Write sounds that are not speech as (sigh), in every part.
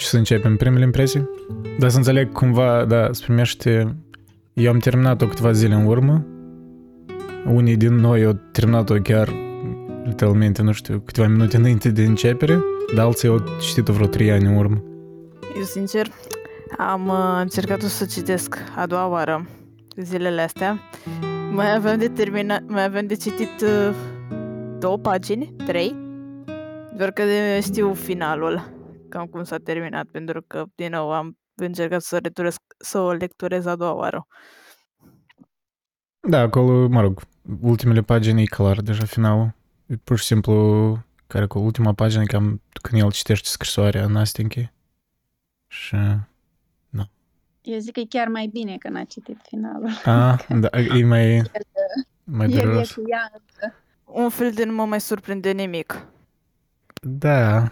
ce să începem? Primele impresii? Dar să înțeleg cumva, da, se primește... Eu am terminat-o câteva zile în urmă. Unii din noi au terminat-o chiar literalmente, nu știu, câteva minute înainte de începere, dar alții au citit-o vreo trei ani în urmă. Eu, sincer, am uh, încercat să citesc a doua oară zilele astea. Mai aveam de terminat, mai aveam de citit uh, două pagini, trei, doar că de- știu finalul, cam cum s-a terminat, pentru că, din nou, am încercat să, returez, să o lecturez a doua oară. Da, acolo, mă rog, ultimele pagini e clar deja finalul. E pur și simplu, care cu ultima pagină, cam când el citește scrisoarea Nastinchi. Și... Eu zic că e chiar mai bine că n-a citit finalul. A, (laughs) da, e (laughs) mai, mai El e dureros. cu ea încă. Un fel de nu mă mai surprinde nimic. Da.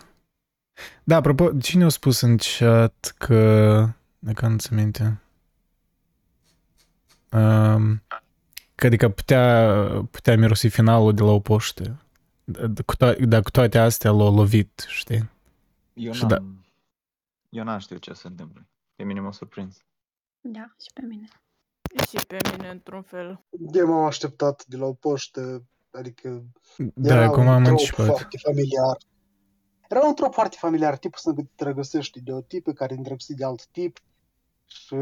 Da, apropo, cine a spus în chat că... Dacă nu ți minte. Um, că adică putea, putea mirosi finalul de la o poștă. Da, cu, to- da, cu toate astea l-a lovit, știi? Eu Și n-am, da. eu n-am știut ce se întâmplă. Pe mine m-a surprins. Da, și pe mine. Și pe mine, într-un fel. Eu m-am așteptat de la o poștă, adică Da, era cum un am trop anticipat. foarte familiar. Era un trop foarte familiar, tipul să îndrăgostești de o tipă care e îndrăgostit de alt tip și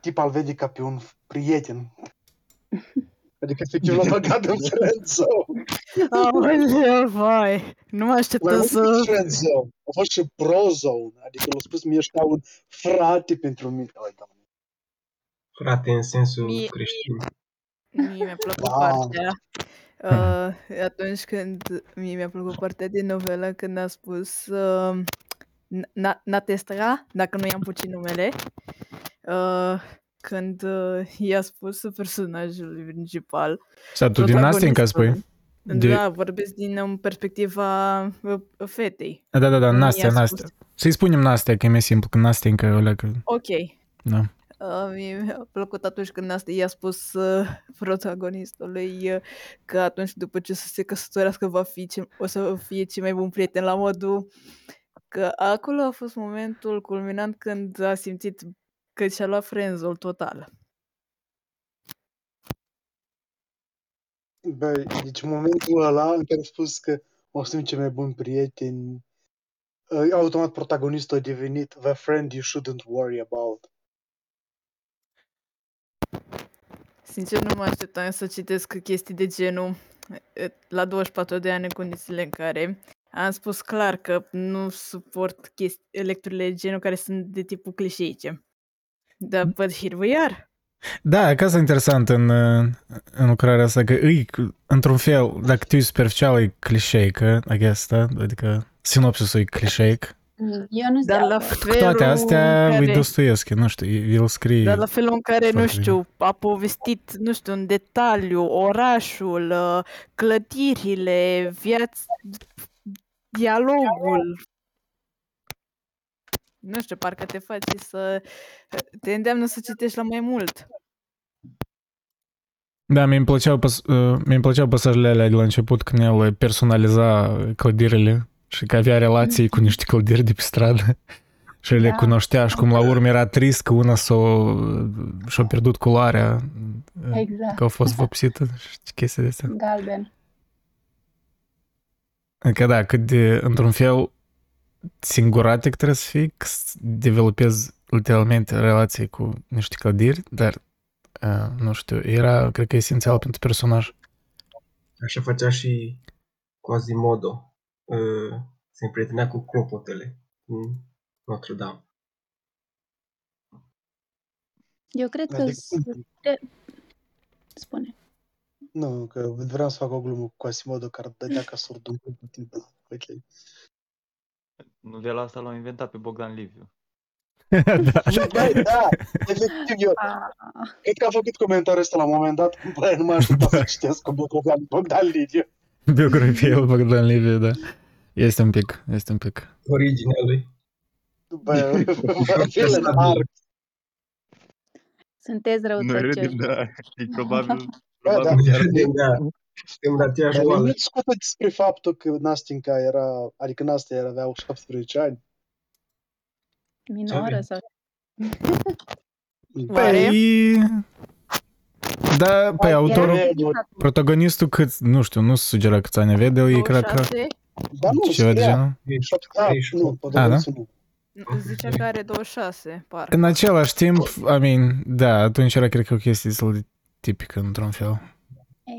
tipul îl vede ca pe un prieten. (laughs) Adică efectiv l-a băgat în friend zone. Aoleu, vai! Nu mă Mai așteptam mult să... decât friend zone, a fost și bro zone. Adică l-a spus mie ești ca un frate pentru mine. Oi, doamne. Frate, în sensul Mie- creștin. Mie mi-a plăcut Da. partea uh, atunci când mie mi-a plăcut partea din novelă când a spus uh, Na- Natestra, dacă nu i-am puțin numele, uh, când uh, i-a spus personajului principal. Sau tu din asta încă spui? protagonistul. De- Da, vorbesc din um, perspectiva uh, fetei. Da, da, da, Nu Nastia, i-a Nastia. spus. Să-i spunem Nastia, că e mai simplu, că Nastia încă o leacă. Ok. Da. Uh, mie mi-a plăcut atunci când asta i-a spus uh, protagonistului uh, că atunci după ce să se căsătorească va fi ce, o să fie cel mai bun prieten la modul că acolo a fost momentul culminant când a simțit că și-a luat frenzul total. Băi, deci în momentul ăla în care a spus că o să fim cei mai buni prieteni, uh, automat protagonistul a devenit the friend you shouldn't worry about. Sincer, nu mă așteptam să citesc chestii de genul eh, la 24 de ani în condițiile în care am spus clar că nu suport chestii, lecturile de genul care sunt de tipul clișeice. Dar, but here we are. Da, că asta e interesant în, uh, în lucrarea asta, că îi, într-un fel, dacă tu e superficial, e clișeică, I guess, da? Adică sinopsisul e clișeic. Eu nu Dar la Cu felul toate astea, în lui care, Dostoevski, nu știu, el scrie... dar la felul în care, nu foarte bine. știu, a povestit, nu știu, în detaliu, orașul, uh, clădirile, viața, dialogul. Nu știu, parcă te face să... te îndeamnă să citești la mai mult. Da, mi-mi plăceau, pas, uh, mi-mi plăceau pasajele alea de la început când el personaliza clădirile și că avea relații cu niște clădiri de pe stradă (laughs) și le Da. cunoștea și cum la urmă era trist că una s-a, și-a pierdut culoarea, uh, Exact. că a fost vopsită și chestii de astea. Galben. Că da, cât de, într-un fel, singuratic trebuie să fii, că să developezi literalmente relații cu niște clădiri, dar, uh, nu știu, era, cred că, esențial pentru personaj. Așa făcea și Quasimodo. Uh, se împrietenea cu clopotele. Cu Notre Dame. Eu cred că... Adică, s- de- Spune. nu, că vreau să fac o glumă cu Quasimodo care dădea ca surd un compatibil. Ok. Novela asta l-au inventat pe Bogdan Liviu. (laughs) da. Băi, da, efectiv, eu Ah, cred că am făcut comentariul ăsta la un moment dat, băi, nu mă așteptam să citesc cu Bogdan, Bogdan Lidiu. Biografia lui Bogdan Liviu, da. Este un pic, este un pic. Originea lui. Băi, film larg. (laughs) sunteți Noi râdem, răutăcioși. da. E probabil... (laughs) Bă, da. probabil chiar Da, suntem la aceeași Dar oală. nu discută despre faptul că Nastinca era, adică Nastia era, avea 17 ani. Minoră avem? sau... Oare? Păi... Da, păi autorul, Era- protagonistul cât, nu știu, nu sugera câți ani avea, dar e cred că 26? Dar nu, ceva de scria. genul. Șapte- A, 38. nu, protagonistul nu. Zicea că are 26, parcă. În același timp, I mean, da, atunci era cred că o chestie destul de tipică într-un fel.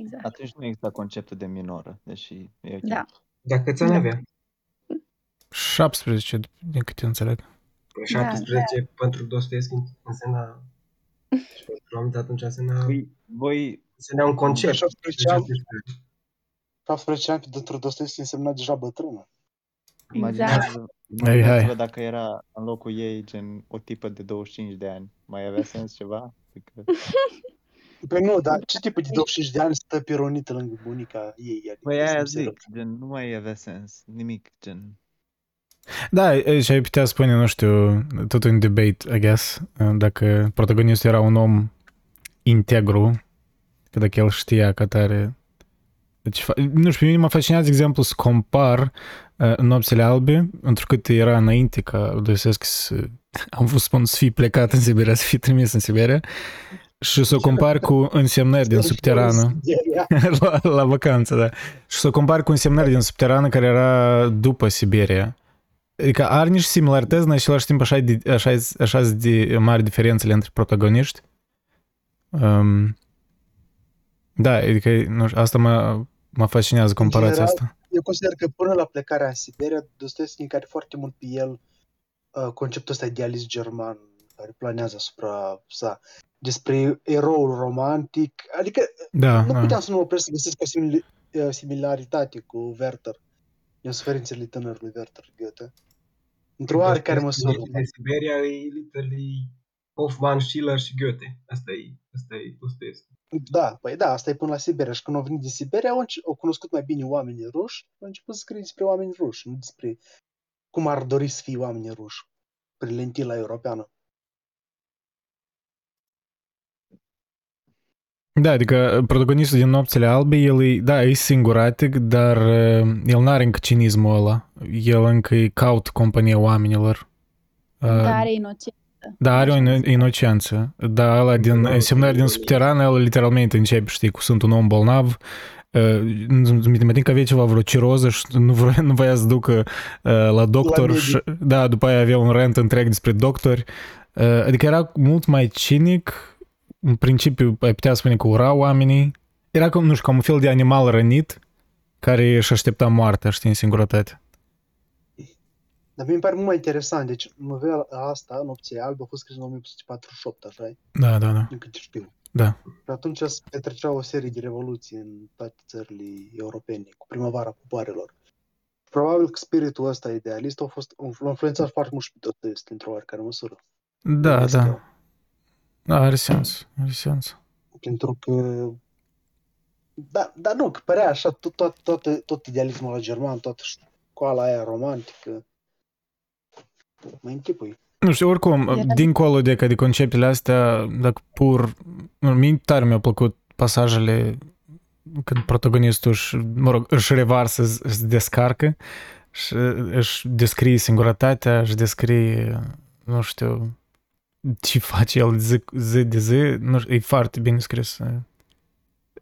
Exact. Atunci nu exista conceptul de minoră, deși e ok. Da. Dar câți ani avea? 17, din câte înțeleg. Păi 17 pentru Dostoevski însemna... (laughs) Și pentru oameni de atunci însemna... Păi, voi, Însemna un concept. 17 ani, 17 ani pentru Dostoevski însemna deja bătrână. imaginați-vă, Hai, imaginați-vă hai. dacă era în locul ei gen o tipă de 25 de ani. Mai avea sens ceva? Adică, (laughs) Păi nu, dar ce tipul de 25 de ani stă pironită lângă bunica ei? Adică Păi aia nu se zic, gen, nu mai avea sens, nimic, gen. Da, e- și ai putea spune, nu știu, tot un debate, I guess, dacă protagonistul era un om integru, că dacă el știa că tare... Deci, fa- nu știu, pe mine mă fascinează, de exemplu, să compar uh, nopțile albe, pentru că era înainte ca Dostoevski să, am vrut să spun, să fie plecat în Siberia, să fie trimis în Siberia, și să o compar cu însemnări din subterană. (laughs) la, la vacanță, da. Și să o compar cu însemnări din subterană care era după Siberia. Adică are niște similarități, în același timp așa, de, așa, așa de mari diferențele între protagoniști. Um, da, adică nu știu, asta mă, mă fascinează comparația general, asta. Eu consider că până la plecarea în Siberia, Dostoevski care foarte mult pe el uh, conceptul ăsta idealist german care planează asupra sa despre eroul romantic, adică Da, nu da. puteam să nu mă opresc să găsesc o simil- uh, similaritate cu Werther, din suferințele tânărului Werther Goethe. Într-o oarecare măsură. De Siberia e literally Hoffman, Schiller și Goethe. Asta e, asta e Dostoevski. Da, păi da, asta e până la Siberia. Și când au venit din Siberia, au, înce- au cunoscut mai bine oamenii ruși, au început să scrie despre oameni ruși, nu despre cum ar dori să fie oamenii ruși, prin lentila europeană. Da, adică protagonistul din Nopțile Albe, el e, da, e singuratic, dar uh, el n-are încă cinismul ăla. El încă îi caut compania oamenilor. Uh, Dar are inocență. Da, are o ino- inocență. Da, ăla din Da, însemnări din da. subteran, el literalmente începe, știi, cu sunt un om bolnav, Uh, mi că avea ceva vreo ciroză și nu, vrea, nu voia să ducă uh, la doctor La și, da, după aia avea un rent întreg despre doctori. Uh, adică era mult mai cinic, în principiu ai putea spune că ura oamenii. Era cum, nu știu, ca un fel de animal rănit care își aștepta moartea, știi, în singurătate. Dar mi pare mult mai interesant. Deci, novela asta, Nopțile Albe, a fost scrisă în 1848, așa e? Da, da, da. Din câte știu. Da. Și atunci se petrecea o serie de revoluții în toate țările europene, cu primăvara popoarelor. Probabil că spiritul ăsta idealist a fost a influențat foarte mult și pe Dostoevski, într-o oarecare măsură. Da, Gândesc eu. da. Da, are sens, are sens. Pentru că... Da, dar nu, că părea așa, tot, tot, tot, tot idealismul la german, toată școala aia romantică. Mă închipui. Nu știu, oricum, Era- dincolo de, că de conceptele astea, dacă pur... Nu, mie tare mi-au plăcut pasajele când protagonistul își, mă rog, își revarsă, își descarcă și își descrie singurătatea, își descrie, nu știu, ce face el zi, zi de zi, nu știu, e foarte bine scris.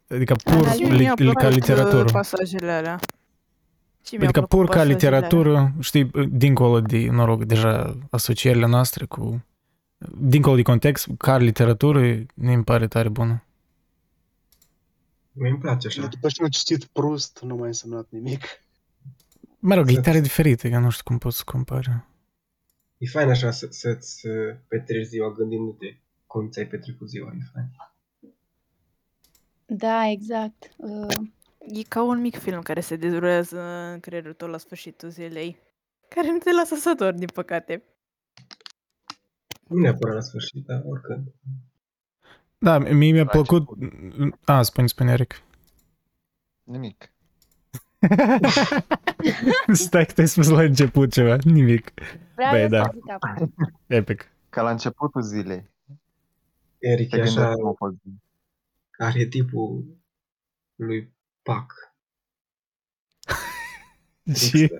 Adică pur Și mie li, mi-au li, ca plăcut, uh, literatură. pasajele alea. Și mi-au Adică plăcut pur ca pasajele literatură, știi, dincolo de, mă rog, deja asocierile noastre cu... Dincolo de context, ca literatură, mi îmi pare tare bună. Mie îmi place așa. După ce am citit Proust, nu mai însemnat nimic. Mă rog, e Să- tare diferită, că nu știu cum pot să compare. E fain așa să, să-ți uh, petreci ziua gândindu-te cum ți-ai petrecut ziua. E fain. Da, exact. Uh, E ca un mic film care se derulează în creierul tău la sfârșitul zilei. Care nu te lasă să dormi, din păcate. Nu neapărat la sfârșit, dar oricând. Da, mie mi-a La plăcut... A, spune, spune, Eric. Nimic. (laughs) Stai că te-ai spus la început ceva, nimic. vreau Băi, eu da. să zic acum. Epic. Ca la începutul zilei. Eric Te e așa gândești cum a fost. arhetipul lui Pac. (laughs) Și...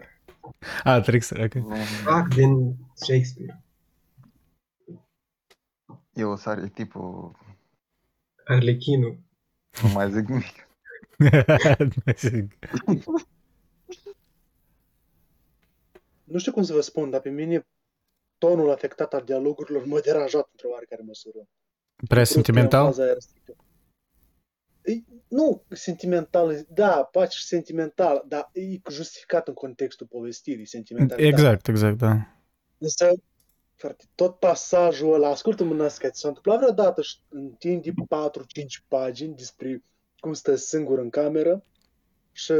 A, Trixer, ok. Pac din Shakespeare. Eu sar tipul, Arlechinul. nu mai zic nimic. Nu știu cum să vă spun, dar pe mine tonul afectat al dialogurilor mă deranjat într-o oarecare măsură. Prea sentimental? Faza aia restrictă. E, nu sentimental, da, poate și sentimental, dar e justificat în contextul povestirii, sentimental. Exact, exact, da. Însă, frate, tot pasajul ăla, ascultă-mă nască, ți s-a întâmplat vreodată și în timp de 4-5 pagini despre cum stă singur în cameră și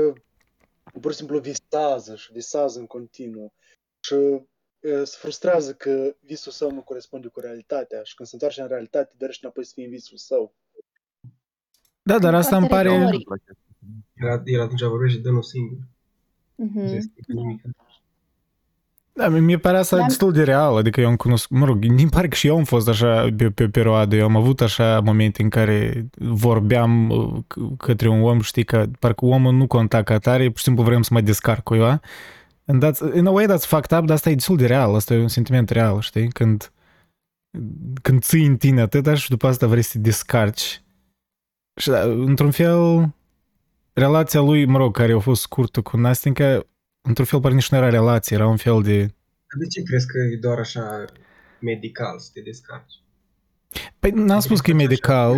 pur și simplu visează și visează în continuu și e, se frustrează că visul său nu corespunde cu realitatea și când se întoarce în realitate dorește înapoi să fie în visul său. Da, dar asta îmi Foarte pare... retoric. El, el atunci vorbește de unul singur. Nu Mhm. se explică nimic. Da, mi pare asta Dar- destul de real, adică eu am cunoscut, mă rog, mi pare că și eu am fost așa pe, pe o perioadă, eu am avut așa momente în care vorbeam uh, c- către un om, știi, că parcă omul nu conta ca tare, pur și simplu vrem să mă descarc cu eu, And that's, in a way that's fucked up, dar asta e destul de real, asta e un sentiment real, știi, când, când ții în tine atâta și după asta vrei să te descarci. Și da, într-un fel, relația lui, mă rog, care a fost scurtă cu Nastinca, într-un fel pare nici nu era relație, era un fel de... Dar de ce crezi că e doar așa medical să te descarci? Păi n-am spus că e medical.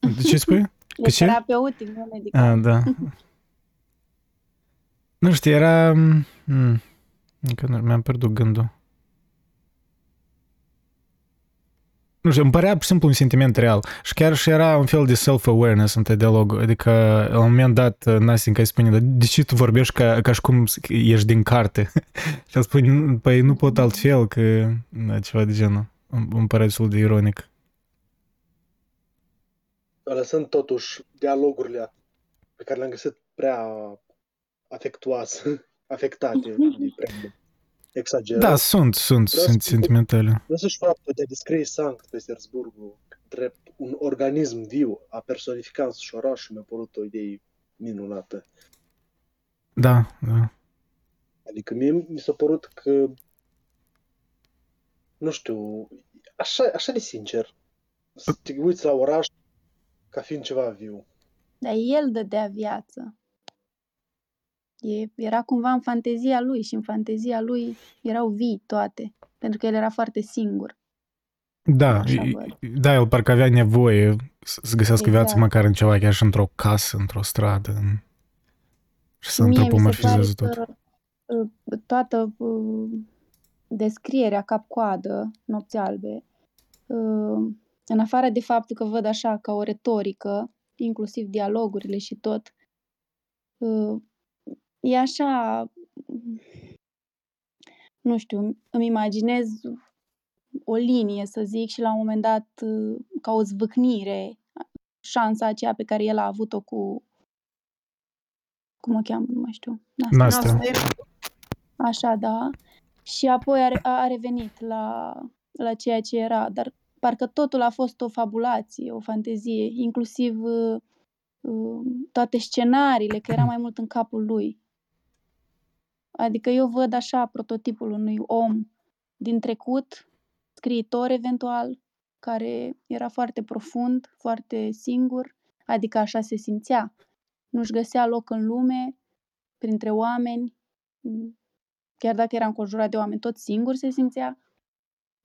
De ce spui? E Că ce? terapeutic, nu medical. Ah, da. (laughs) Nu știu, era... Hmm, încă nu, mi-am pierdut gândul. Nu știu, îmi părea pur și simplu un sentiment real. Și chiar și era un fel de self-awareness în dialog. Adică, la un moment dat, Nastinca îi spune, "Dar de ce tu vorbești ca, ca și cum ești din carte? (laughs) și el spune, păi nu pot altfel, că... Da, ceva de genul. Îmi, îmi pare destul de ironic. Lăsând totuși dialogurile pe care le-am găsit prea afectuoase, (laughs) afectate, (laughs) de prea exagerat. Da, sunt, sunt, Vreau sunt să- sentimentale. Însăși faptul de a descrie Sankt Petersburgul drept un organism viu, a personifica însuși orașul, mi-a părut o idee minunată. Da, da. Adică mie mi s-a părut că, nu știu, așa, așa de sincer, să te uiți la oraș ca fiind ceva viu. Dar el dădea viață. E, era cumva în fantezia lui și în fantezia lui erau vii toate. Pentru că el era foarte singur. Da, Așa i- văd. da, el parcă avea nevoie să să găsească Exact. viață măcar în ceva, chiar și într-o casă, într-o stradă. în- Și să Mie mi se pare antropomorfizeze tot. că uh, toată uh, descrierea cap-coadă, nopți albe, uh, în afară de faptul că văd așa ca o retorică, inclusiv dialogurile și tot, uh, e așa, nu știu, îmi imaginez o linie, să zic, și la un moment dat, uh, ca o zvâcnire, șansa aceea pe care el a avut-o cu, cum o cheamă, nu mai știu, Nastia. Nastia. Așa, da. Și apoi a, re- a revenit la, la ceea ce era, dar parcă totul a fost o fabulație, o fantezie, inclusiv uh, uh, toate scenariile, că era mai mult în capul lui. Adică eu văd așa prototipul unui om din trecut, scriitor eventual, care era foarte profund, foarte singur, adică așa se simțea. Nu-și găsea loc în lume, printre oameni, mm, chiar dacă era înconjurat de oameni, tot singur se simțea.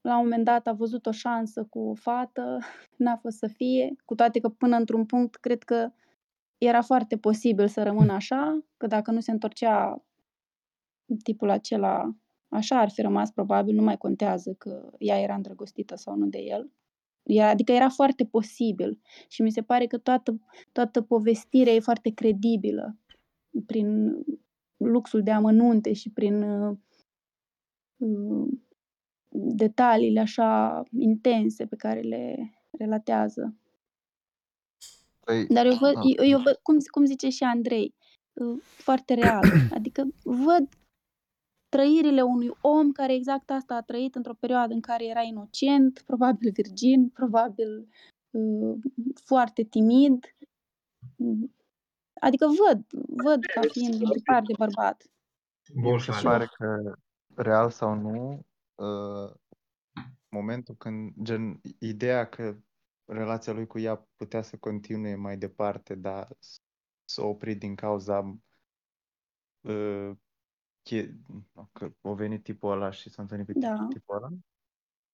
La un moment dat a văzut o șansă cu o fată, (laughs) n-a fost să fie, cu toate că până într-un punct cred că era foarte posibil să rămână așa, că dacă nu se întorcea tipul acela, așa ar fi rămas probabil, nu mai contează că ea era îndrăgostită sau nu de el. Era, adică era foarte posibil și mi se pare că toată, toată povestirea e foarte credibilă prin luxul de amănunte și prin uh, uh, detaliile așa intense pe care le relatează. Păi, Dar eu văd, da. eu, eu văd cum, cum zice și Andrei, uh, foarte real. Adică văd trăirile unui om care exact asta a trăit într-o perioadă în care era inocent, probabil virgin, probabil uh, foarte timid. Mm. Adică văd, văd ca fiind un tipar de bărbat. Bun, mi se Fani. pare că real sau nu, uh, momentul când, gen, ideea că relația lui cu ea putea să continue mai departe, dar s- s-a oprit din cauza uh, che- că a venit tipul ăla și s-a întâlnit pe Da. tipul ăla.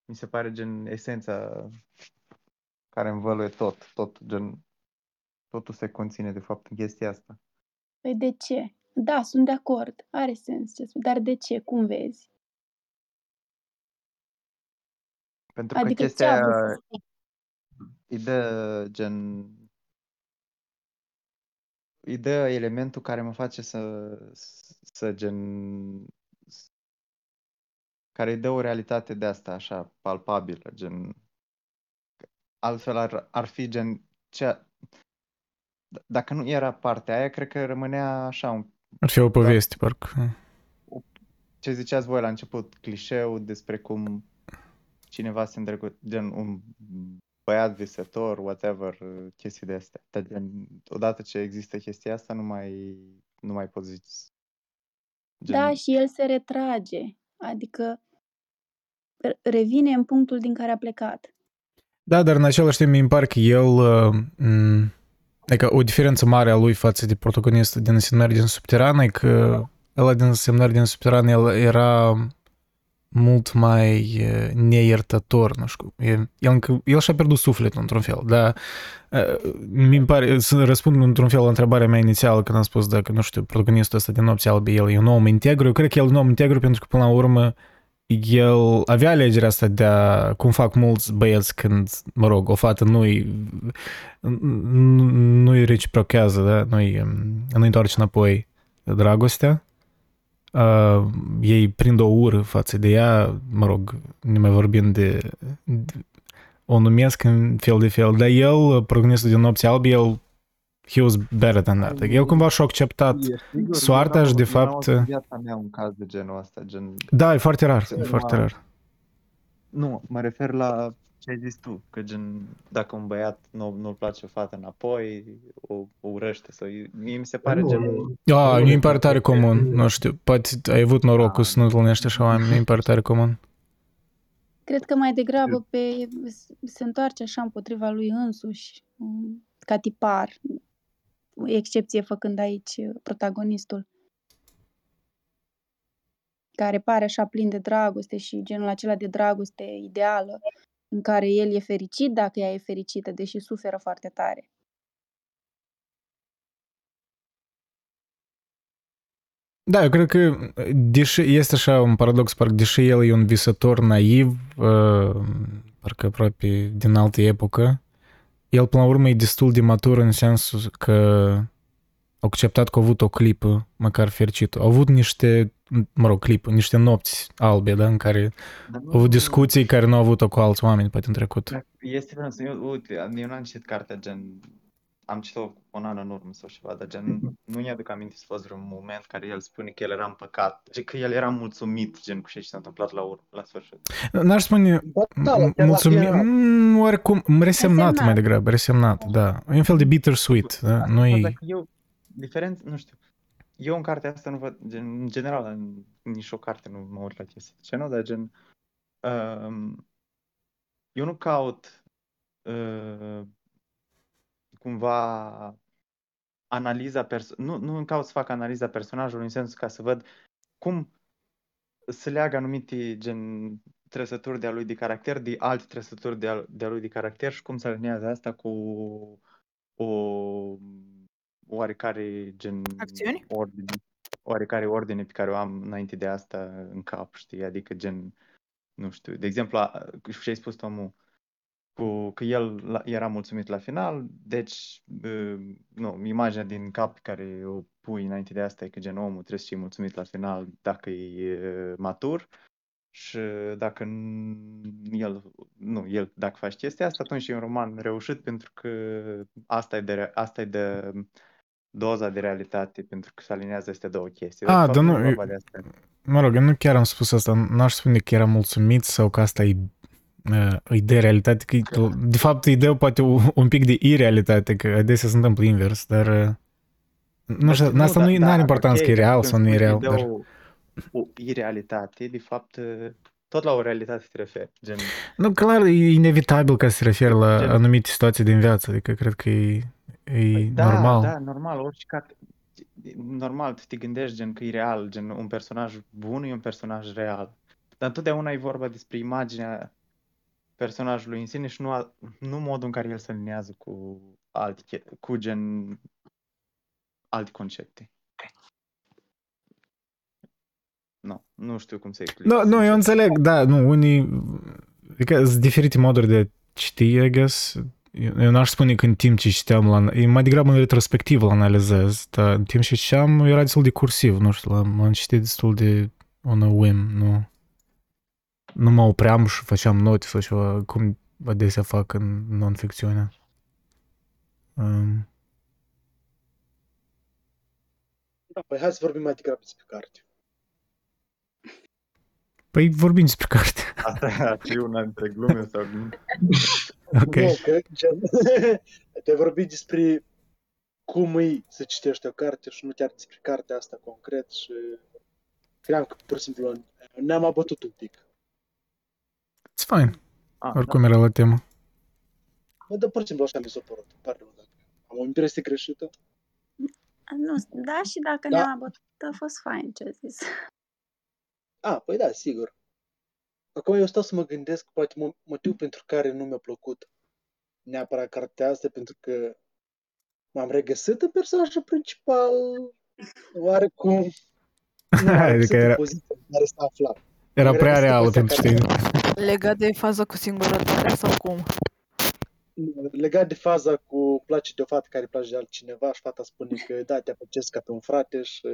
Mi se pare gen esența care învăluie tot, tot, gen, totul se conține de fapt în chestia asta. Păi de ce? Da, sunt de acord. Are sens ce spui. Dar de ce? Cum vezi? Pentru că Adică ce chestia a vrut aia să spui? îi dă gen îi dă elementul care mă face să, să gen care îi dă o realitate de asta așa palpabilă, gen altfel ar, ar fi gen cea, d- dacă nu era partea aia, cred că rămânea așa un Ar fi o poveste, parcă. ce ziceați voi la început, clișeu despre cum cineva se îndrăgo, gen un băiat visător, whatever, chestii de astea. Dar gen, odată ce există chestia asta, nu mai, nu mai poți zici. Gen, Da, și el se retrage. Adică re- revine în punctul din care a plecat. Da, dar în același timp mi pare că el... uh, m, Adică o diferență mare a lui față de protagonistul din Semnări din Subteran e că ăla din Semnări din Subteran el era mult mai uh, neiertător, nu știu. E- El, încă, el și-a pierdut sufletul într-un fel, dar uh, mi pare, să răspund într-un fel la întrebarea mea inițială când am spus dacă, nu știu, protagonistul ăsta din Nopții Albe, el e un om integru, eu cred că el e un om integru pentru că până la urmă el avea alegerea asta de a, cum fac mulți băieți când, mă rog, o fată nu-i, nu-i reciprochează, da? nu-i, nu-i întoarce înapoi dragostea. Uh, ei prind o ură față de ea, mă rog, nu mai vorbind de, de o numesc în fel de fel, dar el, protagonistul din Nopții Albe, el he was better than that. Adică el cumva și-a acceptat e sigur, soarta eu și de n-am- eu n-am fapt- auzit în viața mea un caz de genul ăsta, gen, Da, e foarte rar, e Acum- foarte rar. nu, mă refer la ce ai zis tu, că gen, dacă un băiat nu, nu-l place o fată înapoi, o, o urăște sau, mie mi se pare Nu, gen, nu. Da, Nu, mi nu, pare nu, tare nu, comun, nu. nu știu, poate ai avut norocul să nu întâlnești așa oameni, mi pare tare comun. Cred că mai degrabă pe, se întoarce așa împotriva lui însuși, um, ca tipar. Excepție făcând aici uh, protagonistul. Care pare așa plin de dragoste și genul acela de dragoste ideală, în care el e fericit dacă ea e fericită, deși suferă foarte tare. Da, eu cred că, deși este așa un paradox, parcă deși el e un visător naiv, uh, parcă aproape din altă epocă, el până la urmă e destul de matur în sensul că a acceptat că a avut o clipă, măcar fericită. Au avut niște, mă rog, clipă, niște nopți albe, da, în care Dar nu- au avut discuții care nu au avut-o cu alți oameni, poate în trecut. Este vreau să eu, uite, eu n-am citit cartea, gen, am citit-o un an în urmă sau ceva, dar gen, nu mi-aduc aminte să fost vreun moment care el spune că el era împăcat, gen, că el era mulțumit, gen, cu ce s-a întâmplat la urmă, la sfârșit. N-aș spune Da, da, la chiar mulțumit, era- mm, oarecum, resemnat Resemnat. mai degrabă, resemnat, da. E un fel de bittersweet, da? Acum, Nu dacă eu, diferență, nu știu, eu în cartea asta nu văd, gen, în general, în nici o carte nu mă uit la chestii de genul, dar gen, um, eu nu caut uh, cumva analiza perso- nu, nu caut să fac analiza personajului în sensul ca să văd cum se leagă anumite gen trăsături de-a lui de caracter de alte trăsături de-a, de-a lui de caracter și cum se alinează asta cu o oarecare gen Acțiuni? ordine, oarecare ordine pe care o am înainte de asta în cap, știi? Adică gen, nu știu, de exemplu, a- și ai spus tu, Amu, cu că el la- era mulțumit la final, deci, uh, nu, imaginea din cap pe care o pui înainte de asta e că gen omul trebuie să fie mulțumit la final dacă e uh, matur și dacă n- el, nu, el dacă faci chestia asta, atunci e un roman reușit pentru că asta e de, re- asta e de doza de realitate pentru că se alinează aceste două chestii. Ah, de fapt, dar nu nu, e vorba de asta. Mă rog, eu nu chiar am spus asta, n-aș spune că era mulțumit sau că asta e, uh, e de realitate, că e- de fapt îi dă poate un, un pic de irealitate, că adesea se întâmplă invers, dar uh, nu știu, Nu, asta da- nu, nu da, are importanță ok, că e real când sau nu e spui că real, dă dar O, o irealitate, de fapt, tot la o realitate te referi, gen... Nu, clar, e inevitabil ca să se refer la Gen- anumite situații din viață, adică cred că e, e da, normal. Da, normal, orice carte... Normal, tu te gândești gen că e real, gen un personaj bun e un personaj real. Dar întotdeauna e vorba despre imaginea personajului în sine și nu, a, nu modul în care el se alinează cu alte, che- cu gen alte concepte. Nu, nu știu cum să explic. Nu, nu, eu sincer. înțeleg, da, nu, unii, adică sunt diferite moduri de citi, I guess. Eu eu n-aș spune că în timp ce citeam, la, e mai degrabă în retrospectiv îl analizez, dar în timp ce citeam era destul de cursiv, nu știu, l-am, am citit destul de on a whim, nu, nu mă opream și făceam note sau ceva, cum adesea fac în non-ficțiune. Um, Da, păi hai să vorbim mai degrabă despre carte. păi vorbim despre carte. Asta ar fi una dintre glume sau glume. (laughs) Ok. Nu, că, gen, te (laughs) vorbi despre cum e să citești o carte și nu chiar despre cartea asta concret și cream că pur și simplu ne-am abătut un pic. It's fine. Ah, Oricum era la temă. Mă, dar pur și simplu așa mi s-a părut. Îmi pare rău dacă am o impresie greșită. Nu, da, și dacă Da. ne-am abătut, a fost fain ce a zis. A, păi da, sigur. Acum eu stau să mă gândesc poate mo- motivul pentru care nu mi-a plăcut neapărat cartea asta, pentru că m-am regăsit în personajul principal oarecum. (laughs) Nu m-am Adică regăsit în era- poziția în care s-a aflat. Era Era prea asta reală poziția pentru care- tine. Legat de faza cu singurătatea sau cum? Legat de faza cu place de o fată care îi place de altcineva și fata spune că da, te apreciez ca pe un frate și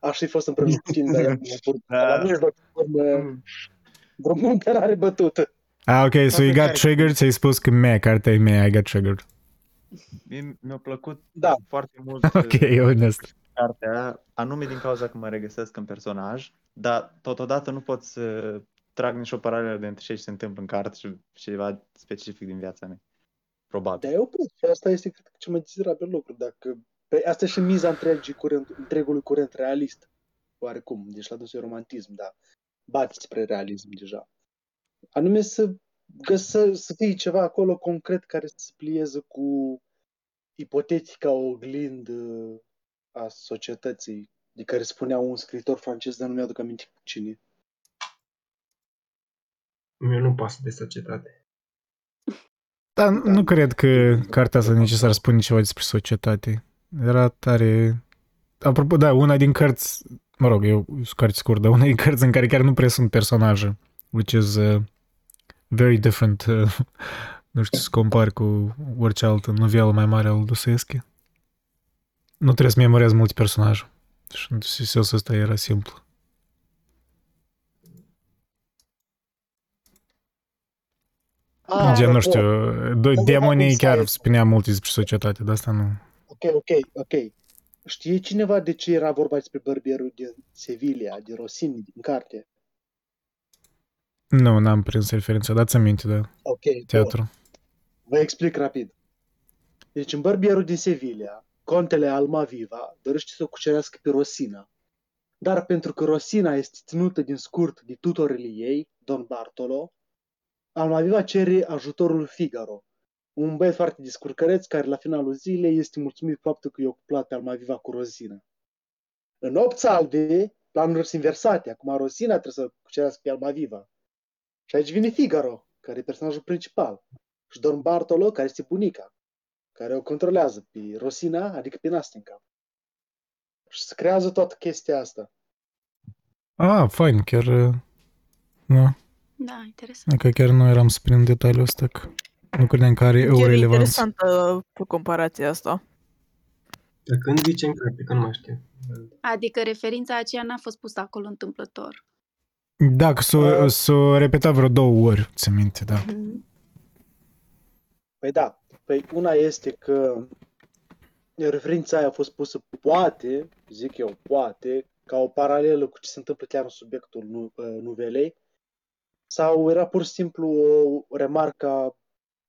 aș fi fost împreună cu tine, dar (laughs) ea nu a purtat. Da. La mijloc, urmă, drumul care are bătută. Ah, ok, so you Asta got care- triggered, ți-ai spus că mea, cartea e mea, I got triggered. Mie mi-a plăcut Da. foarte mult (laughs) Ok, e onest. cartea, anume din cauza că mă regăsesc în personaj, dar totodată nu pot să trag nici o paralelă dintre ce se întâmplă în carte și ceva specific din viața mea. Probabil. Dar eu cred că asta este cred că, cel mai dezirabil lucru. Dacă, pe, asta e și miza întregii curent, întregului curent realist. Oarecum, deci la dus de romantism, dar bați spre realism deja. Anume să găsă, să fie ceva acolo concret care să se plieze cu ipotetica oglindă a societății de care spunea un scriitor francez, dar nu mi-aduc aminte cu cine. Mie nu pasă de societate. Dar nu, nu cred că cartea asta necesar spune ceva despre societate. Era tare... Apropo, da, una din cărți, mă rog, eu sunt cărți scurt, dar (laughs) una din cărți în care chiar nu prea sunt personaje, which is uh, very different, uh, (laughs) nu știu, să compar cu orice altă novelă mai mare al Dostoevski. Nu trebuie să memorez multe personaje. Și în sensul ăsta era simplu. Ah, Gen, nu apropo, știu, do- Da, da, demonii da, chiar da. spunea multe despre societate, dar asta nu... Ok, ok, ok. Știe cineva de ce era vorba despre bărbierul din Sevilla, de Rossini, din carte? Nu, n-am prins referința, dați aminte de Ok, teatru. bun. Vă explic rapid. Deci în bărbierul din Sevilla, contele Almaviva dorește să o cucerească pe Rosina. Dar pentru că Rosina este ținută din scurt de tutorele ei, Don Bartolo, Almaviva cere ajutorul Figaro, un băiat foarte descurcăreț care la finalul zilei este mulțumit de faptul că i-a cuplat pe Almaviva cu Rosina. În 8 salve, planuri sunt inversate. Acum Rosina trebuie să cucerească pe Almaviva. Și aici vine Figaro, care e personajul principal. Și Don Bartolo, care este bunica, care o controlează pe Rosina, adică pe Nastinca. Și se creează toată chestia asta. Ah, fain, chiar... uh, Nu, Da, interesant. că chiar nu eram să prind detaliul ăsta, că nu credeam că are o Chiar e relevanță. interesantă comparația asta. Dar când zice în carte, că nu mai știu. Adică referința aceea n-a fost pusă acolo întâmplător. Da, că s-o, s-o repetat vreo două ori, ți minte, da. Mhm. Păi da, păi una este că referința aia a fost pusă poate, zic eu, poate, ca o paralelă cu ce se întâmplă chiar în subiectul nu, uh, nuvelei, sau era pur și simplu o remarcă a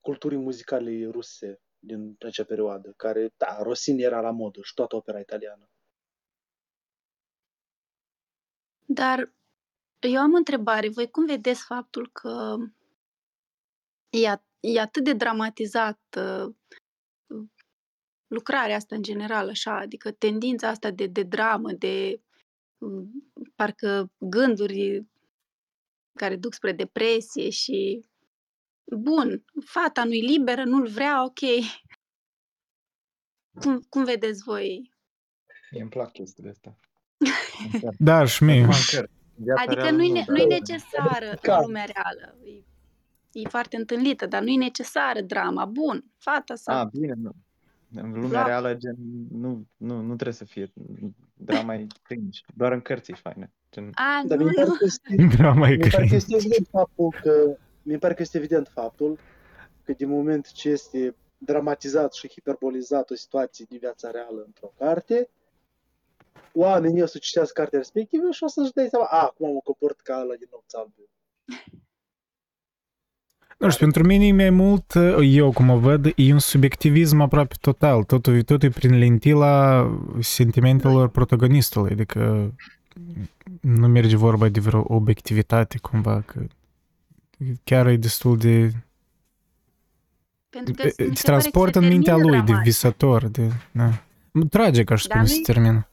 culturii muzicale ruse din acea perioadă, care, da, Rossini era la modă și toată opera italiană. Dar Eu am o întrebare. Voi cum vedeți faptul că e, a- e atât de dramatizat uh, lucrarea asta în general, așa, adică tendința asta de, de dramă, de uh, parcă gânduri care duc spre depresie și bun, fata nu-i liberă, nu-l vrea, ok. Cum, cum vedeți voi? Mie îmi plac chestiile astea. (laughs) Da, și mie. Acum, în cărți. În viața Adică reală nu-i, nu, ne- dar- nu-i necesară Ca- în lumea reală. E, e foarte întâlnită, dar nu-i necesară drama. Bun, fata sau... A, bine, nu. În lumea Da. reală, gen, nu, nu, nu trebuie să fie. Drama e cringe. Doar în cărți e faină. Gen, A, Dar nu, mi pare nu. că este, (laughs) Drama e mi pare că cringe. este evident faptul că mi pare că este evident faptul că din moment ce este dramatizat și hiperbolizat o situație din viața reală într-o carte, oamenii o să citească cartea respectivă și o să-și dea seama, a, acum mă comport ca ăla din nopți albe. Nu știu, pentru mine e mai mult, eu cum o văd, e un subiectivism aproape total. Totul, totul e prin lentila sentimentelor protagonistului. Adică nu merge vorba de vreo obiectivitate cumva, că chiar e destul de... Pentru că te mi se pare că transportă se în mintea termină lui, de dramatic. visător, de... Da. Tragic, aș Dar spune, se nu-i- termină.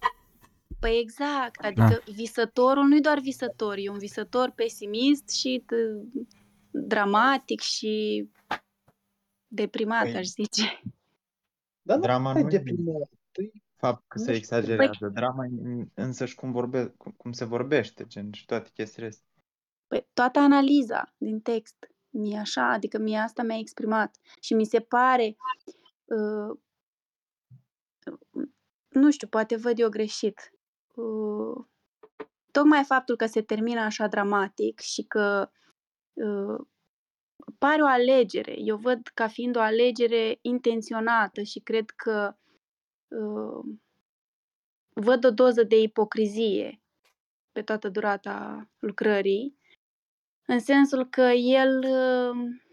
Păi exact, adică visătorul nu-i doar visător, e un visător pesimist și d- dramatic și deprimat, Păi- aș zice. Dar Drama nu e nu e- deprimat. E fapt că Nu se știu. exagerează. Drama e însăși cum, vorbe, cum, cum se vorbește, gen, și toate chestiile astea. Păi, toată analiza din text mi așa, adică mie asta mi-a exprimat și mi se pare, uh, nu știu, poate văd eu greșit, uh, tocmai faptul că se termină așa dramatic și că uh, pare o alegere, eu văd ca fiind o alegere intenționată și cred că uh, văd o doză de ipocrizie pe toată durata lucrării, în sensul că el uh,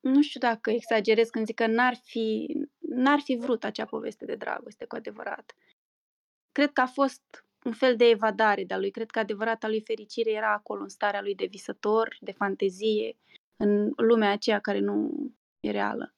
nu știu dacă exagerez când zic că n-ar fi, n-ar fi vrut acea poveste de dragoste cu adevărat. Cred că a fost un fel de evadare de-a lui. Cred că adevărata lui fericire era acolo, în starea lui de visător, de fantezie, în lumea aceea care nu e reală.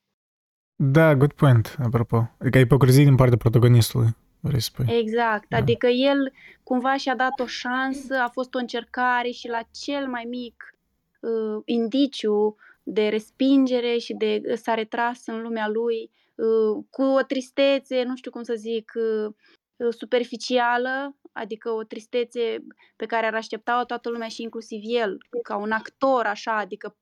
Da, good point, apropo. Adică ipocrizie din partea protagonistului, vrei să spui. Exact. Da. Adică el cumva și-a dat o șansă, a fost o încercare și la cel mai mic uh, indiciu de respingere și de uh, s-a retras în lumea lui uh, cu o tristețe, nu știu cum să zic, uh, uh, superficială, adică o tristețe pe care ar aștepta-o toată lumea și inclusiv el, ca un actor așa, adică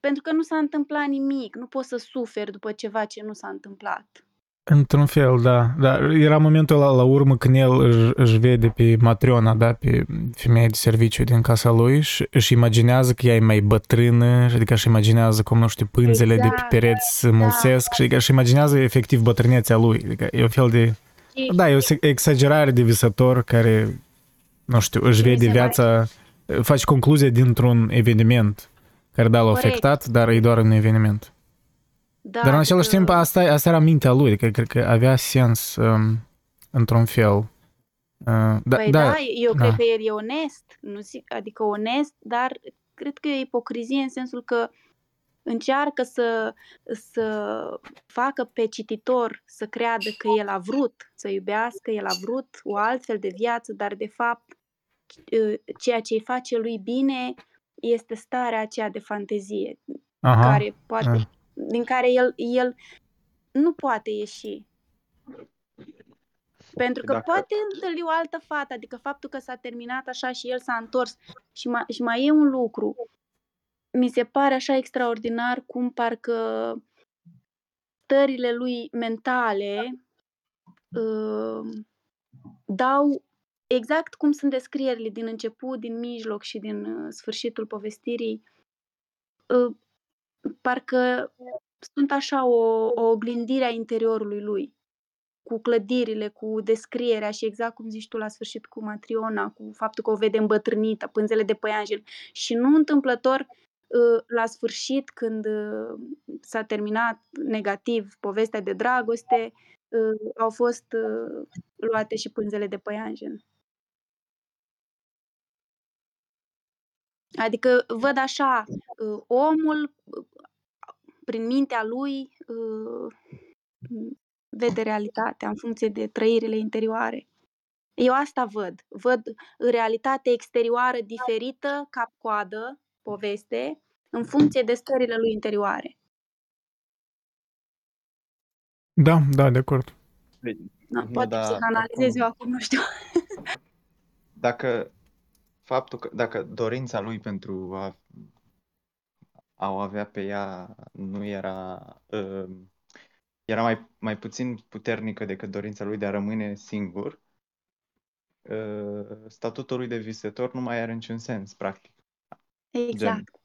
pentru că nu s-a întâmplat nimic, nu poți să suferi după ceva ce nu s-a întâmplat. Într-un fel, da. da. Era momentul la, la urmă când el își, își vede pe Matriona, da, pe femeia de serviciu din casa lui și își imaginează că ea e mai bătrână, și adică își imaginează cum, nu știu, pânzele de pe Exact, pereți se mulțesc și adică își imaginează efectiv bătrânețea lui. Adică e un fel de... Și Da, e o se- exagerare de visător care, nu știu, își Și mi vede se viața, faci concluzia dintr-un eveniment care da, l-a Corect. afectat, dar e doar un eveniment. Da, Dar în același adică- timp, asta, asta era mintea lui, adică cred că avea sens um, într-un fel. Uh, da, Păi da, da, eu da. cred că el e onest, nu zic, adică onest, dar cred că e ipocrizie în sensul că încearcă să, să facă pe cititor să creadă că el a vrut să iubească, el a vrut o altfel de viață, dar de fapt ceea ce îi face lui bine este starea aceea de fantezie, Aha, care poate, ah. Din care el, el nu poate ieși. Pentru că Dacă- poate întâlni o altă fată, adică faptul că s-a terminat așa și el s-a întors. Și mai, și mai e un lucru. Mi se pare așa extraordinar cum parcă stările lui mentale uh, dau exact cum sunt descrierile din început, din mijloc și din uh, sfârșitul povestirii. Uh, parcă sunt așa o, o oglindire a interiorului lui cu clădirile, cu descrierea și exact cum zici tu la sfârșit cu Matriona, cu faptul că o vede îmbătrânită, pânzele de păianjen. Și nu întâmplător, ă, la sfârșit, când ă, s-a terminat negativ povestea de dragoste, ă, au fost ă, luate și pânzele de păianjen. Adică văd așa, uh, omul uh, prin mintea lui uh, vede realitatea în funcție de trăirile interioare. Eu asta văd. Văd realitate exterioară diferită, cap-coadă, poveste, în funcție de stările lui interioare. Da, da, de acord. Da, Nu, poate dar psihanalizez oricum- eu acum, nu știu. (laughs) Dacă faptul că, dacă dorința lui pentru a, a o avea pe ea nu era, uh, era mai, mai puțin puternică decât dorința lui de a rămâne singur, uh, statutul lui de visător nu mai are niciun sens, practic. Exact.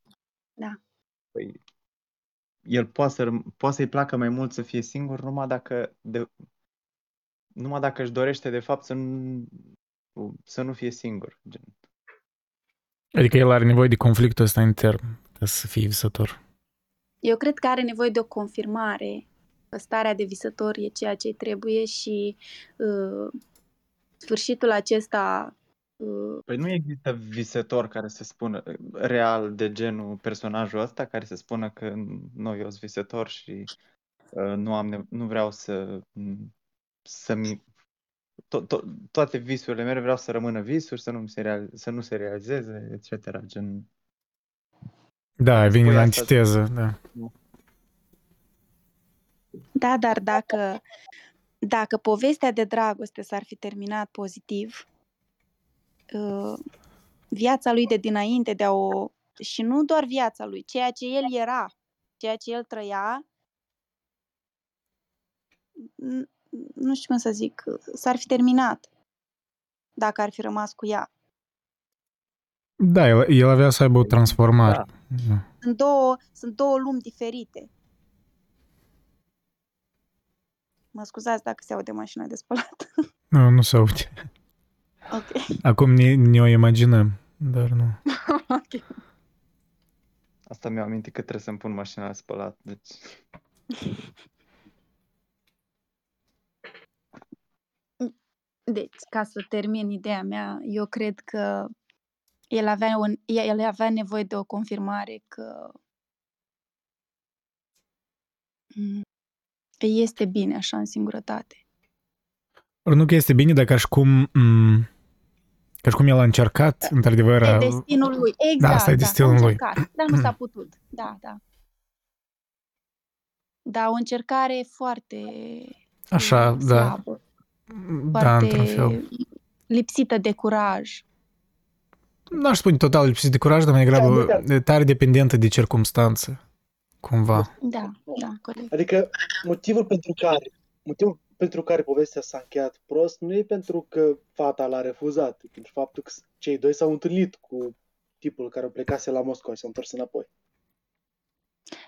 Păi, el poate, să, răm- poate să-i placă mai mult să fie singur numai dacă, de, numai dacă își dorește de fapt să nu, să nu fie singur. Gen. Adică el are nevoie de conflictul ăsta intern ca să fie visător. Eu cred că are nevoie de o confirmare că starea de visător e ceea ce trebuie și uh, sfârșitul acesta uh, Păi nu există visător care să spună real de genul personajul ăsta care să spună că nu, eu sunt visător și uh, nu am nev- nu vreau să să mi to- to- toate visurile mele vreau să rămână visuri, să nu, mi se, real- să nu se realizeze, etc. Gen, Da, vine Spui în asta- antiteză, da. Da, dar dacă, dacă povestea de dragoste s-ar fi terminat pozitiv, uh, viața lui de dinainte de a o... Și nu doar viața lui, ceea ce el era, ceea ce el trăia, n- nu știu cum să zic, s-ar fi terminat dacă ar fi rămas cu ea. Da, el, el avea să aibă o transformare. Da. Sunt două, sunt două lumi diferite. Mă scuzați dacă se aude mașina de spălat. (laughs) Nu, nu se aude. ok. Acum ne, ne o imaginăm, dar nu. (laughs) ok. asta mi-a amintit că trebuie să-mi pun mașina la spălat. Deci, (laughs) Deci, ca să termin ideea mea, eu cred că el avea, un, el avea nevoie de o confirmare că mm, că este bine așa în singurătate. Ori nu că este bine, dar ca și cum, m- ca și cum el a încercat, într-adevăr, E a, destinul lui. Exact. asta e da, destinul s-a lui. încercat, Dar nu s-a (clears throat) putut. Da, da. Da, o încercare foarte așa, mm, da, slabă, da, foarte într-un fel. lipsită de curaj. Nu aș spune total lipsit de curaj, dar mai degrabă Da, tare dependentă de circumstanță, cumva. Da, da, corect. Adică motivul pentru care motivul pentru care povestea s-a încheiat prost nu e pentru că fata l-a refuzat, e pentru faptul că cei doi s-au întâlnit cu tipul care plecase la Moscova și s-au întors înapoi.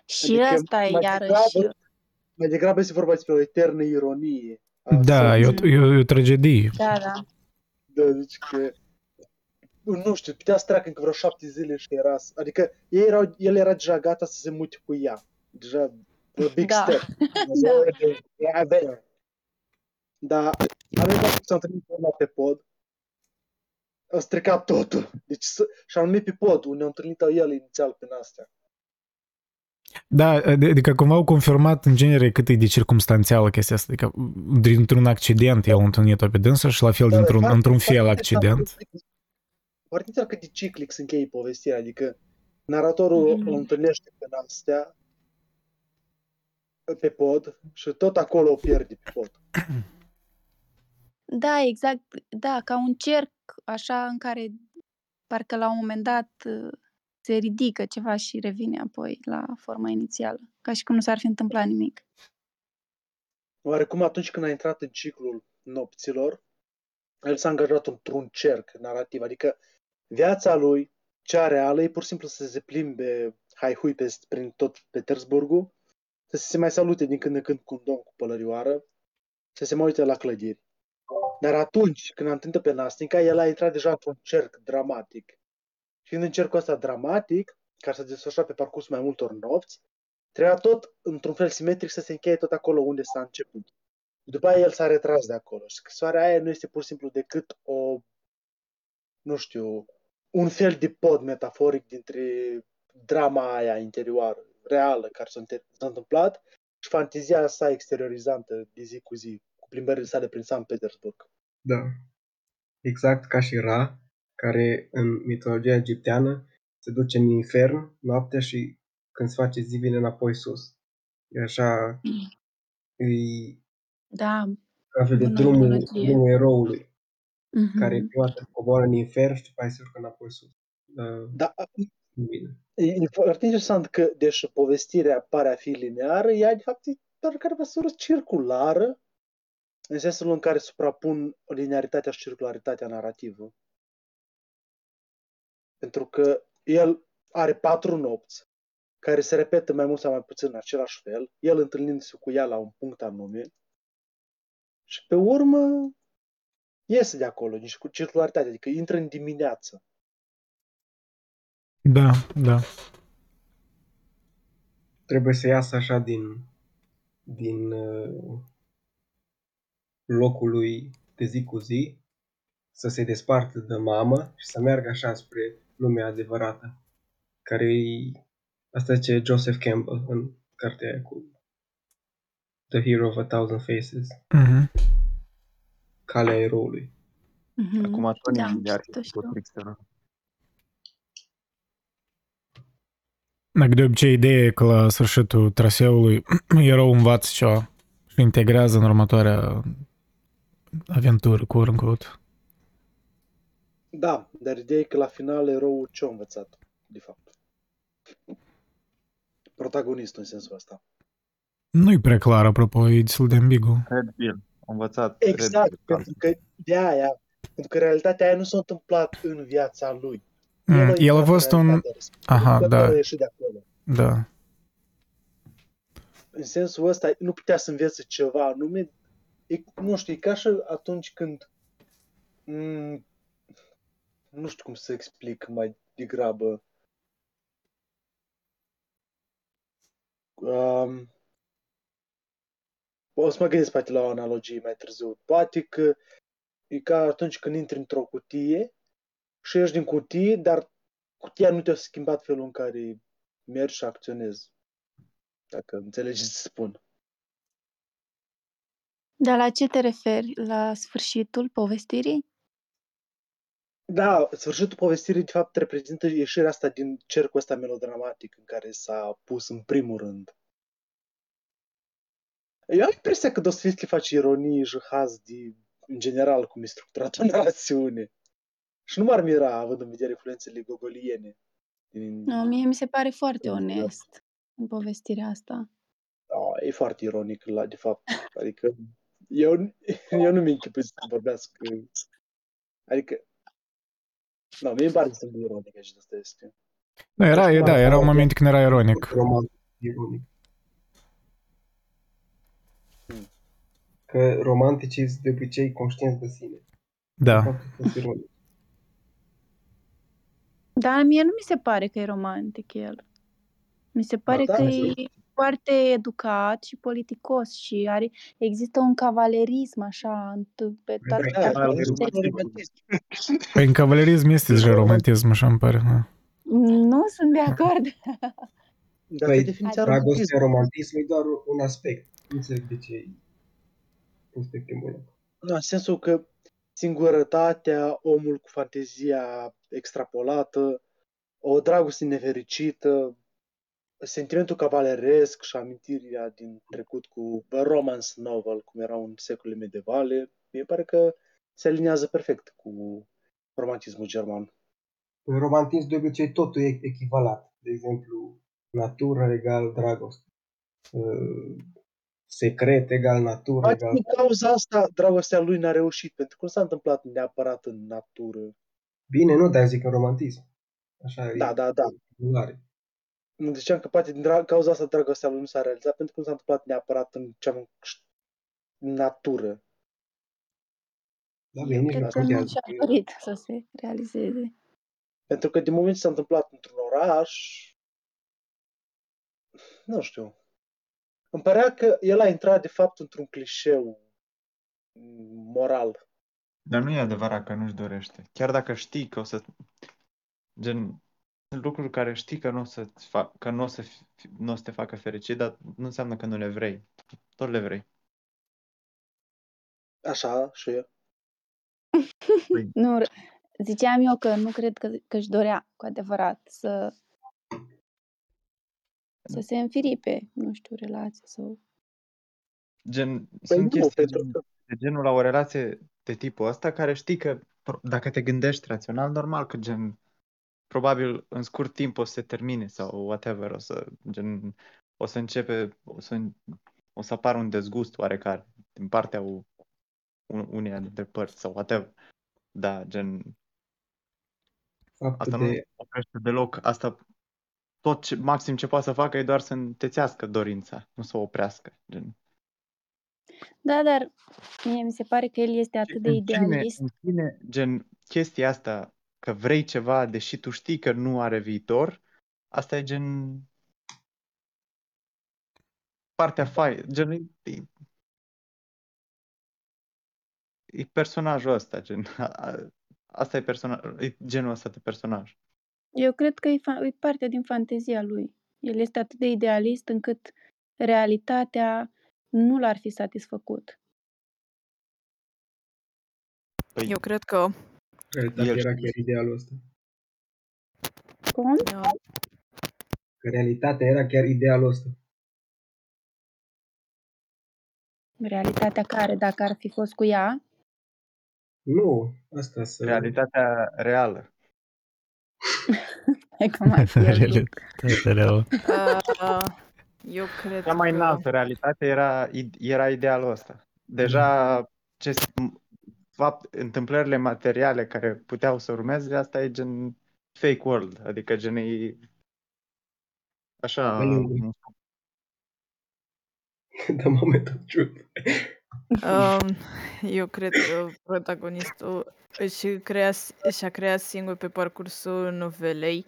Și Adică ăsta e mai iarăși... degrabă- Mai degrabă este vorba despre o eternă ironie. A Da, e o, sorții. e o, e o tragedie. Da, da. Da, deci că nu știu, putea să treacă încă vreo șapte zile și era... Adică ei erau, el era deja gata să se mute cu ea. Deja a big Da. step. (laughs) Da. Era there. Dar am dat că s-a întâlnit cu ăla pe pod. A stricat totul. Deci s- și-a numit pe pod, unde a întâlnit el inițial prin astea. Da, adică cumva au confirmat în genere cât e de circumstanțială chestia asta. Adică dintr-un accident el a întâlnit-o pe dânsă și la fel Da, dintr-un, foarte- într-un foarte fel interesant accident. cât de- Foarte interesant cât de ciclic se încheie povestirea, adică naratorul Mhm. îl întâlnește pe astea pe pod și tot acolo o pierde pe pod. Da, exact. Da, ca un cerc așa în care parcă la un moment dat uh, se ridică ceva și revine apoi la forma inițială. Ca și cum nu s-ar fi întâmplat nimic. Oarecum atunci când a intrat în ciclul nopților, el s-a angajat într-un cerc narrativ, adică viața lui, cea reală, e pur și simplu să se plimbe hai-hui pe, prin tot Petersburgul, să se mai salute din când în când cu un domn cu pălărioară, să se mai uite la clădiri. Dar atunci, când a întâlnit pe Nastinca, el a intrat deja într-un cerc dramatic. Și fiind în cercul ăsta dramatic, care se desfășura pe parcursul mai multor nopți, trebuia tot, într-un fel simetric, să se încheie tot acolo unde s-a început. După aia el s-a retras de acolo. Și scrisoarea aia nu este pur și simplu decât o, nu știu, un fel de pod metaforic dintre drama aia interioară, reală, care s-a, înter- s-a întâmplat și fantezia sa exteriorizantă de zi cu zi, cu plimbările sale prin San Petersburg. Da. Exact ca și Ra, care în mitologia egipteană se duce în infern noaptea și când se face zi vine înapoi sus. E așa, e Da. ca fel de Bună drumul, analogie. drumul eroului, Mhm. care prima dată coboară în infern și după aia se urcă înapoi sus. Uh, Dar bine. e, e foarte interesant că, deși povestirea pare a fi lineară, ea de fapt e doar care măsură circulară, în sensul în care suprapun linearitatea și circularitatea narrativă. Pentru că el are patru nopți care se repetă mai mult sau mai puțin în același fel, el întâlnindu-se cu ea la un punct anume și pe urmă iese de acolo, nici cu circularitate, adică intră în dimineață. Da, da. Trebuie să iasă așa din, din uh, locul lui de zi cu zi, să se despartă de mamă și să meargă așa spre lumea adevărată, care e, asta ce Joseph Campbell în cartea aia cu The Hero of a Thousand Faces, Mhm. calea eroului. Mhm. Acum Tony Da, de știu, arhetipul știu. tricksterul. Dacă de obicei ideea e că la sfârșitul traseului (clears throat) erou învață ceva și integrează în următoarea aventură, cu quote Da, dar ideea e că la final eroul ce-a învățat, de fapt? Protagonistul în sensul ăsta. Nu-i prea clar, apropo, e destul de ambigu. Red Pill. A învățat Exact, Red Pill. pentru că de aia, pentru că realitatea aia nu s-a întâmplat în viața lui. Mm, el a intrat fost în un... realitatea respectivă, Aha, că da. el a ieșit de acolo. Da. În sensul ăsta, nu putea să învețe ceva anume. E, nu știu, e ca și atunci când... M- nu știu cum să explic mai degrabă. Um, o să mă gândesc poate la o analogie mai târziu. Poate că e ca atunci când intri într-o cutie și ieși din cutie, dar cutia nu te-a schimbat felul în care mergi și acționezi. Dacă înțelegi ce spun. Dar la ce te referi? La sfârșitul povestirii? Da, sfârșitul povestirii de fapt reprezintă ieșirea asta din cercul ăsta melodramatic în care s-a pus în primul rând. Eu am impresia că Dostoevski face ironii și haz de, în general, cum e structurată (laughs) o narațiune. Și nu m-ar mira, având în vedere influențele gogoliene. Din... Nu, mie mi se pare foarte Da. onest în povestirea asta. Da, e foarte ironic, la, de fapt. Adică eu, eu nu mi închipui să vorbească. Adică, nu, mie îmi pare să sunt ironic aici Dostoevski. Da, era, e, da, era un moment când era ironic. Roman ironic. Hmm. Că romanticii sunt de obicei conștienți de sine. Da. Faptul că sunt ironic. Dar mie nu mi se pare că e romantic el. Mi se pare da, că mi e foarte educat și politicos și are, există un cavalerism așa în- pe toate Da, Da, da, da, da, e da. romantism. Păi în cavalerism este deja romantism, așa îmi pare. Da. Nu sunt de acord. (laughs) Dar Păi, pe definiția Dragostea, romantism. romantism e doar un aspect. Nu înțeleg de ce e pus pe primul loc. Da, în sensul că singurătatea, omul cu fantezia extrapolată, o dragoste nefericită, sentimentul cavaleresc și amintirea din trecut cu a romance novel, cum erau în secolele medievale, mi pare că se aliniază perfect cu romantismul german. În romantism de obicei totul e echivalat. De exemplu, natură egal dragoste. Uh, Secret egal natură Poate egal... din cauza asta dragostea lui n-a reușit, pentru că nu s-a întâmplat neapărat în natură. Bine, nu, dar zic în romantism. Așa Da, e da, da. similar. Nu ziceam că poate din dra- cauza asta dragostea lui nu s-a realizat, pentru că nu s-a întâmplat neapărat în cea mai natură. Da, Eu bine, nici Cred nu că nu contează. și-a dorit să se realizeze. Pentru că din moment ce s-a întâmplat într-un oraș, nu știu, îmi părea că el a intrat de fapt într-un clișeu moral. Dar nu e adevărat că nu-și dorește. Chiar dacă știi că o să... Gen, sunt lucruri care știi că nu o să, fac, că nu o să, fi, nu o să te facă fericit, dar nu înseamnă că nu le vrei. Tot le vrei. Așa, și eu. (laughs) Nu, ziceam eu că nu cred că, că își dorea cu adevărat să să se înfiripe, nu știu, relație sau... Gen, Păi sunt nu, chestii pentru gen, că de genul la o relație de tipul ăsta care știi că pro- dacă te gândești rațional, normal că gen probabil în scurt timp o să se termine sau whatever, o să gen o să începe o să o să apară un dezgust oarecare din partea u- un- uneia dintre părți sau whatever. Da, gen Faptul asta nu de... oprește deloc, asta tot ce, maxim ce poate să facă e doar să întețească dorința, nu să o oprească. Gen. Da, dar mie mi se pare că el este Și atât de în fine, idealist. în fine, gen, chestia asta, că vrei ceva, deși tu știi că nu are viitor, asta e gen partea fai, gen, e, e, e personajul ăsta, gen, a, a, asta e, persona, e genul ăsta de personaj. Eu cred că e, fa- e parte din fantezia lui. El este atât de idealist încât realitatea nu l-ar fi satisfăcut. Păi, Eu cred că... Realitatea El era știe. chiar idealul ăsta. Cum? uh, Că realitatea era chiar idealul ăsta. Realitatea care, dacă ar fi fost cu ea, Nu, asta să... realitatea reală. e cum ar fi el lucru. Realitatea reală. uh, eu cred Cea mai că... înaltă realitate era, era idealul ăsta. Deja ce, fapt, întâmplările materiale care puteau să urmeze, asta e gen fake world, adică gen e așa, Hollywood. un- The moment of truth. Um, eu cred că protagonistul își, crea, și-a creat singur pe parcursul novelei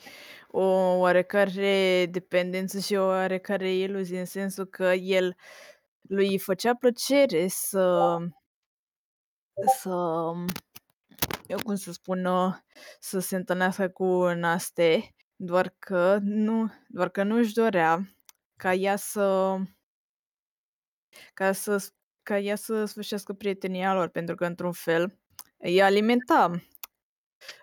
o oarecare dependență și o oarecare iluzie în sensul că el lui îi făcea plăcere să să eu cum să spun uh, să se întâlnească cu Naste, doar că nu doar că nu își dorea ca ea să ca să ca ea să sfârșească prietenia lor, pentru că într-un fel îi alimenta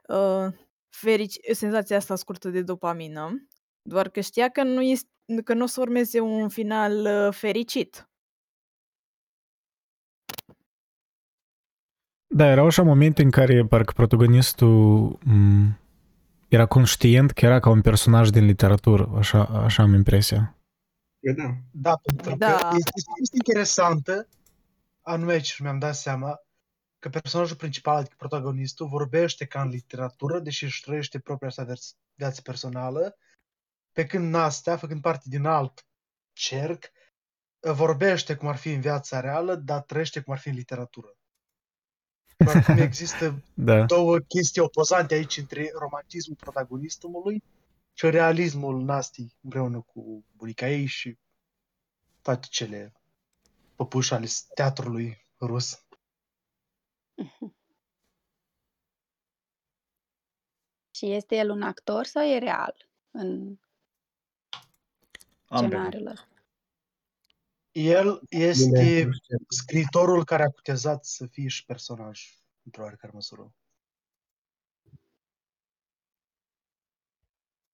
uh, ferici, senzația asta scurtă de dopamină, doar că știa că nu, este, că nu o să urmeze un final uh, fericit. Da, erau așa momente în care parcă protagonistul m, era conștient că era ca un personaj din literatură, așa, așa am impresia. Eu da. Da, pentru Da. că este o chestie interesantă, anume aici mi-am dat seama, că personajul principal, adică protagonistul, vorbește ca în literatură, deși își trăiește propria sa vers- viață personală, pe când Nastea, făcând parte din alt cerc, vorbește cum ar fi în viața reală, dar trăiește cum ar fi în literatură. Doar cum există (laughs) Da. două chestii opozante aici între romantismul protagonistului și realismul Nasti împreună cu bunica ei și toate cele păpuși ale teatrului rus. (laughs) Și este el un actor sau e real în ambele. scenariul ăsta? El Lumea este este scriitorul care a cutezat să fie și personaj, într-o oarecare măsură.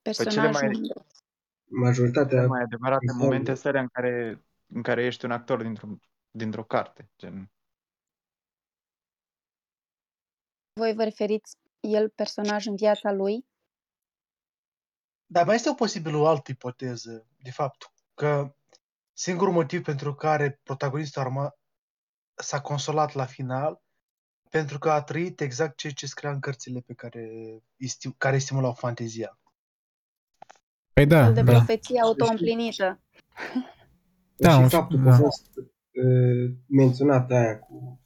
Personajul mai- unde? Cele Majoritatea mai adevărate Exact. momente sunt alea în care, în care ești un actor dintr-o, dintr-o carte. Gen. Voi vă referiți el personaj în viața lui? Dar mai este o posibilă o altă ipoteză, de fapt, că singurul motiv pentru care protagonistul arma s-a consolat la final, pentru că a trăit exact ceea ce scria în cărțile pe care, îi sti- care îi stimulau fantezia. Păi da, Fel de da. profeție autoîmplinită. Da, și un- faptul că da. a fost uh, menționată aia cu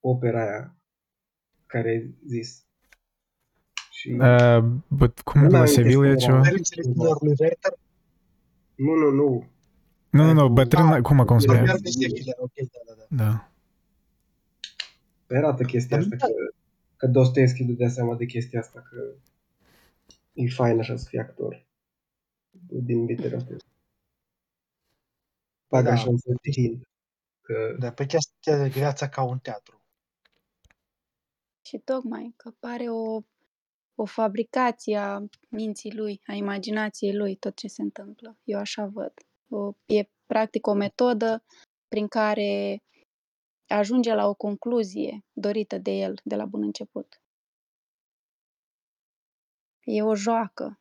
opera aia care ai zis. Și Uh, but, cum Nu la am Sevilla e amintesc ceva? Părințele fiilor lui Werther, nu, nu, nu. Nu, nu, nu, bătrâna, cum cum se Bătrâna- cheamă? Werther de Sevilla, ok, da, da, da. Da. Păi arată chestia asta că, că Dostoevski dădea seama de chestia asta că e fain așa să fii actor. Din literatură. Fac Da. așa un fel de hint. Că Dar pe chestia de viața ca un teatru. Și tocmai că pare o, o fabricație a minții lui, a imaginației lui, tot ce se întâmplă. Eu așa văd. O, e practic o metodă prin care ajunge la o concluzie dorită de el de la bun început. E o joacă.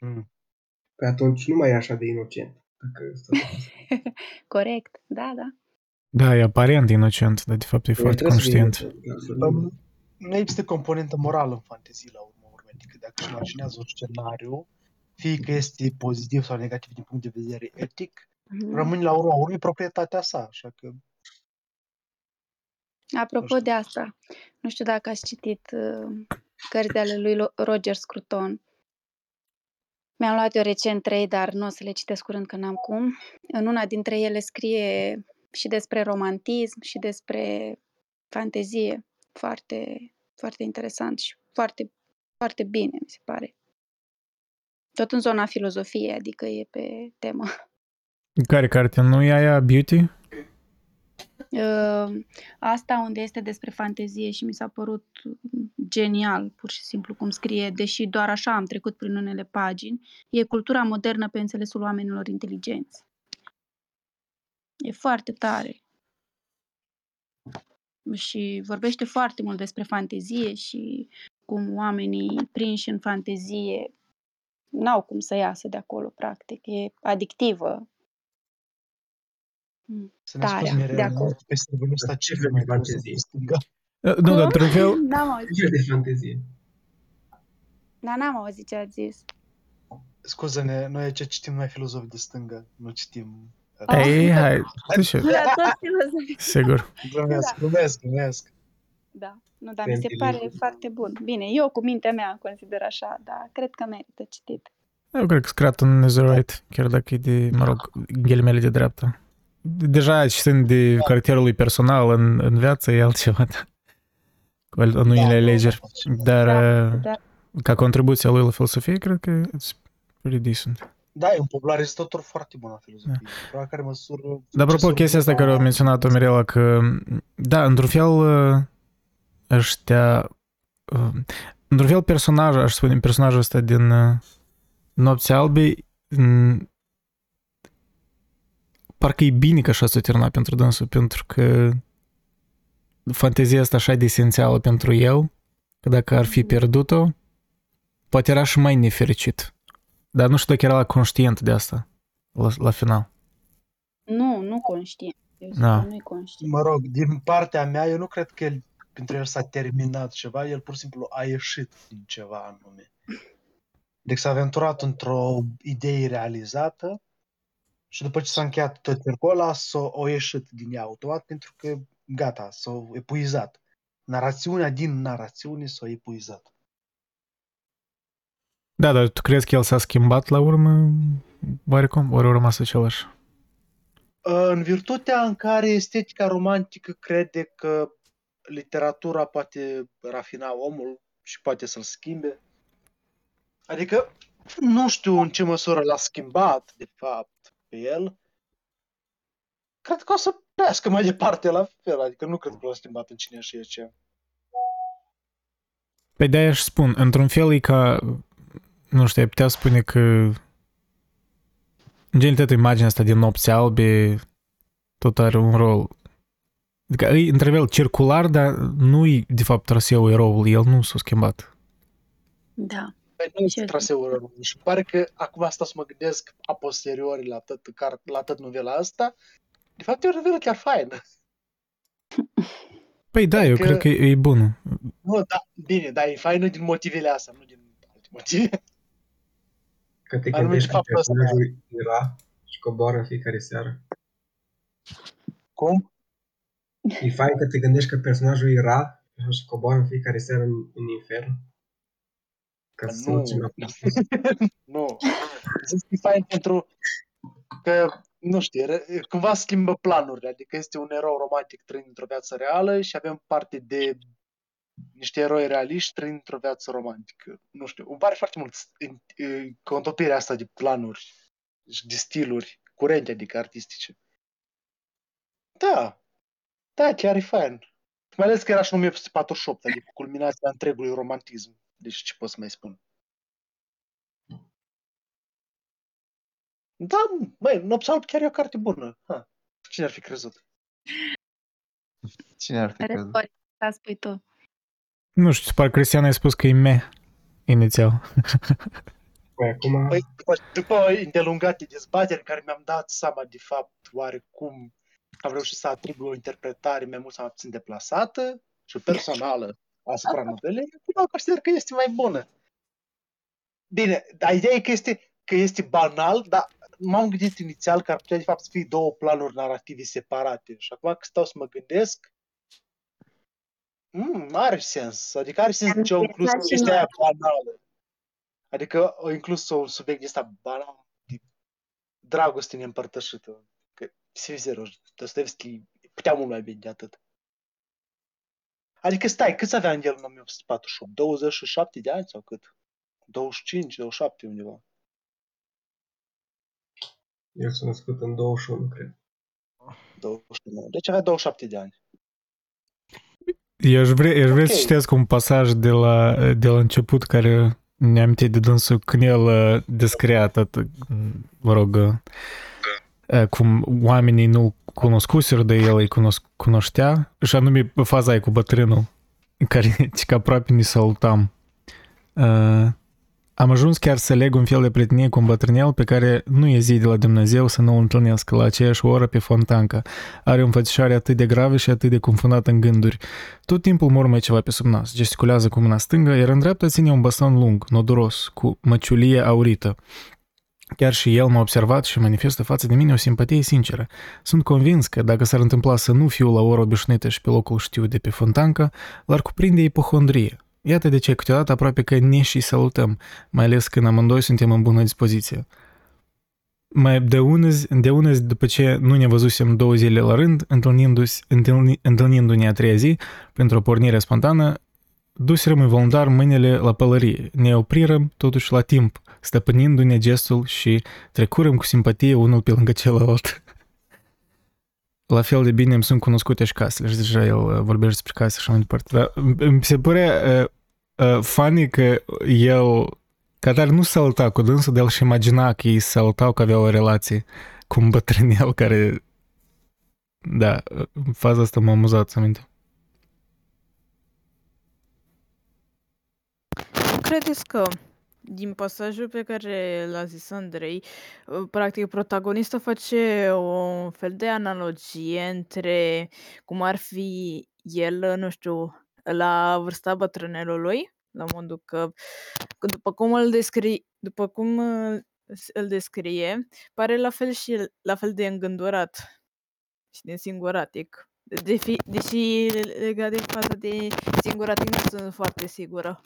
Mm. pe atunci nu mai e așa de inocent. Dacă stai să gândești. (laughs) Corect, da, da. Da, e aparent inocent, dar de fapt e foarte Trebuie să fii conștient. inocent, altfel nu. Um, Nu există componentă morală în fantezii la urmă urmei. Adică dacă își imaginează un scenariu, fie că este pozitiv sau negativ din punct de vedere etic, Mhm. rămâne la urma urmei proprietatea sa. Așa că Apropo știu. de asta, nu știu dacă ați citit uh, cărți ale lui Lo- Roger Scruton. Mi-am luat eu recent trei, dar nu o să le citesc curând că n-am cum. În una dintre ele scrie și despre romantism și despre fantezie. Foarte, foarte interesant și foarte, foarte bine, mi se pare. Tot în zona filozofiei, adică e pe temă. (laughs) Care carte? Nu e aia Beauty? Uh, Asta unde este despre fantezie și mi s-a părut genial, pur și simplu, cum scrie, deși doar așa am trecut prin unele pagini, e cultura modernă pe înțelesul oamenilor inteligenți. E foarte tare. Și vorbește foarte mult despre fantezie și cum oamenii prinși în fantezie n-au cum să iasă de acolo, practic. E adictivă. Mm, să ne Tare, spui mere de acord. pe stângul ăsta ce Ce fel mai fel de frumos fantezie? pe stânga. Uh, Nu, dar într-un fel, (laughs) N-am auzit. Ce de fantezie. Dar n-am auzit ce ați zis. Scuză-ne, noi ce citim noi filozofi de stânga, nu citim... Oh. ei, hai, tu ce? La toți filozofii. Sigur. Glumesc, glumesc, glumesc. Da. Nu, dar mi se pare Intelligent. foarte bun. Bine, eu cu mintea mea consider așa, dar cred că merită citit. Eu cred că Scraton is right, chiar dacă e de, mă rog, ghilimele de dreapta. Deja citind de caracterul lui personal în, în viață e altceva, da. Cu al- în unele Da, alegeri. Dar Da, uh, da. ca contribuție a lui la filosofie, cred că it's pretty decent. Da, e un popularizator foarte bun la filozofie. Da. La care măsură... Dar apropo, succesul chestia asta lui care a la- menționat-o Mirela, că, da, într-un fel, uh, ăștia, uh, într-un fel, personaj, aș spune, personajul ăsta din uh, Nopții Albe, mm, parcă e bine că așa s-a terminat pentru dânsul, pentru că fantezia asta așa de esențială pentru el, că dacă ar fi pierdut-o, poate era și mai nefericit. Dar nu știu dacă era la conștient de asta, la, la final. Nu, nu conștient. Eu zic Da. că nu-i conștient. Mă rog, din partea mea, eu nu cred că el, pentru el s-a terminat ceva, el pur și simplu a ieșit din ceva anume. Deci s-a aventurat într-o idee realizată și după ce s-a încheiat tot cercul ăla, s-a o ieșit din ea automat pentru că gata, s-a epuizat. Narațiunea din narațiune s-a epuizat. Da, dar tu crezi că el s-a schimbat la urmă? Oarecum? Ori a rămas același? În virtutea în care estetica romantică crede că literatura poate rafina omul și poate să-l schimbe. Adică nu știu în ce măsură l-a schimbat, de fapt, pe el. Cred că o să plească mai departe la fel, adică nu cred că l-a schimbat în cine și ce. Păi de-aia își spun, într-un fel e ca, nu știu, ai putea spune că în generalitate imaginea asta din nopți albe tot are un rol. Adică e într fel circular, dar nu e de fapt traseul eroului, el nu s-a schimbat. Da. Păi nu este Ce- traseul răului. Și pare că acum asta să mă gândesc a posteriori la tot, car- la tot novela asta. De fapt, e o novelă chiar faină. (laughs) Păi da, eu Adică- cred că e, e bună. Nu, da, bine, dar e faină din motivele astea, nu din alte motive. Că te Dar nu gândești de că faptul ăsta. personajul era și coboară în fiecare seară. Cum? E fain că te gândești că personajul era și coboară în fiecare seară în, în infern. Ca să Nu. (laughs) nu țină Nu. Zic că e fain pentru că, nu știu, re- cumva schimbă planurile. Adică este un erou romantic trăind într-o viață reală și avem parte de niște eroi realiști trăind într-o viață romantică. Nu știu, îmi pare foarte mult contopirea asta de planuri și de stiluri curente, adică artistice. Da, da, chiar e fain. Mai ales că era și în 1848, adică culminația întregului romantism. Deci ce pot să mai spun? Da, băi, Nopsa chiar e o carte bună. Ha. Cine ar fi crezut? Cine ar fi crezut? Război, da, spui tu. Nu știu, parcă Cristian a spus că e me inițial. Păi acum, Păi, după, după îndelungate dezbateri care mi-am dat seama de fapt oarecum am reușit să atribu o interpretare mai mult sau mai puțin deplasată și personală asupra (laughs) novelei, acum consider că este mai bună. Bine, dar ideea e că este, că este banal, dar m-am gândit inițial că ar putea de fapt să fie două planuri narrative separate. Și acum că stau să mă gândesc, mm, are sens. Adică are sens Am ce au inclus pensat și chestia noi. aia banală. Adică au inclus un subiect ăsta banal de dragoste neîmpărtășită. Că, sincer, Dostoevski putea mult mai bine de atât. Adică stai, câți avea în el în 1848? 27 de ani sau cât? 25, 27 undeva. el s-a născut în 21, cred. 29. Deci avea 27 de ani. Eu aș vrea, eu aș vrea să Ok. citesc un pasaj de la, de la început care ne amintit de dânsul când el uh, descria tot, mă rog, uh, cum oamenii nu cunoscuseră de el, îi cunosc, cunoștea, și anume faza aia cu bătrânul, în care ci că aproape ne salutam. Uh, am ajuns chiar să leg un fel de prietenie cu un bătrânel pe care nu e zi de la Dumnezeu să nu-l întâlnesc la aceeași oră pe fontancă. Are o înfățișare atât de gravă și atât de confundată în gânduri. Tot timpul mormă ceva pe sub nas, gesticulează cu mâna stângă, iar în dreapta ține un baston lung, noduros, cu măciulie aurită. Chiar și el m-a observat și manifestă față de mine o simpatie sinceră. Sunt convins că dacă s-ar întâmpla să nu fiu la ora obișnuită și pe locul știu de pe fontancă, l-ar cuprinde ipohondrie. Iată de ce câteodată aproape că ne și salutăm, mai ales când amândoi suntem în bună dispoziție. Mai de unăzi, de unăzi, după ce nu ne văzusem două zile la rând, întâlnindu-se, întâlni, întâlnindu-ne a treia zi, pentru o pornire spontană, duserăm involuntar mâinile la pălărie. Ne oprirăm totuși la timp, stăpânindu-ne gestul și trecurăm cu simpatie unul pe lângă celălalt. La fel de bine îmi sunt cunoscute și casele și deja el uh, vorbește despre case și așa mai departe. Dar îmi se părea uh, uh, funny că el Catar nu saluta cu dânsul, dar el și imagina că ei salutau că aveau o relație cu un bătrânel care... Da, în faza asta m-a amuzat să minte. Nu credeți că din pasajul pe care l-a zis Andrei, uh, practic protagonistul face o fel de analogie între cum ar fi el, nu știu, la vârsta bătrânelului, la modul că, că după cum îl descrie, după cum uh, s- îl descrie, pare la fel și el, la fel de îngândurat și de singuratic. De fi, deși legat de faza de singuratic nu sunt foarte sigură.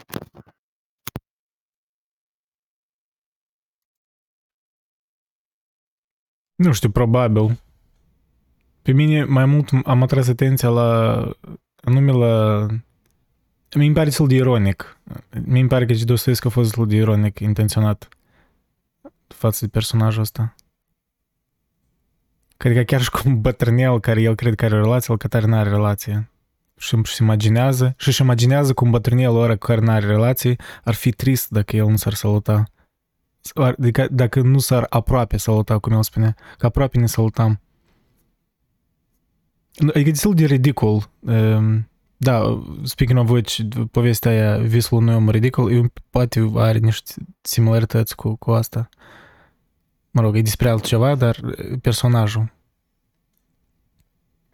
Nu știu, probabil. Pe mine mai mult am atras atenția la anume la... Mi pare destul de ironic. Mi pare că Dostoevski a fost destul de ironic, intenționat față de personajul ăsta. Cred că chiar și cu un bătrânel care el crede că are o relație, el că tare n-are relație. Și își imaginează, și își imaginează cum bătrânel ora cu care n-are relație ar fi trist dacă el nu s-ar saluta. Adică dacă nu s-ar aproape saluta, cum el spunea. Că aproape ne salutam. Adică destul de ridicol. Um, da, speaking of which, povestea aia, visul unui om ridicol, e, poate are niște similarități cu, cu asta. Mă rog, e despre altceva, dar personajul.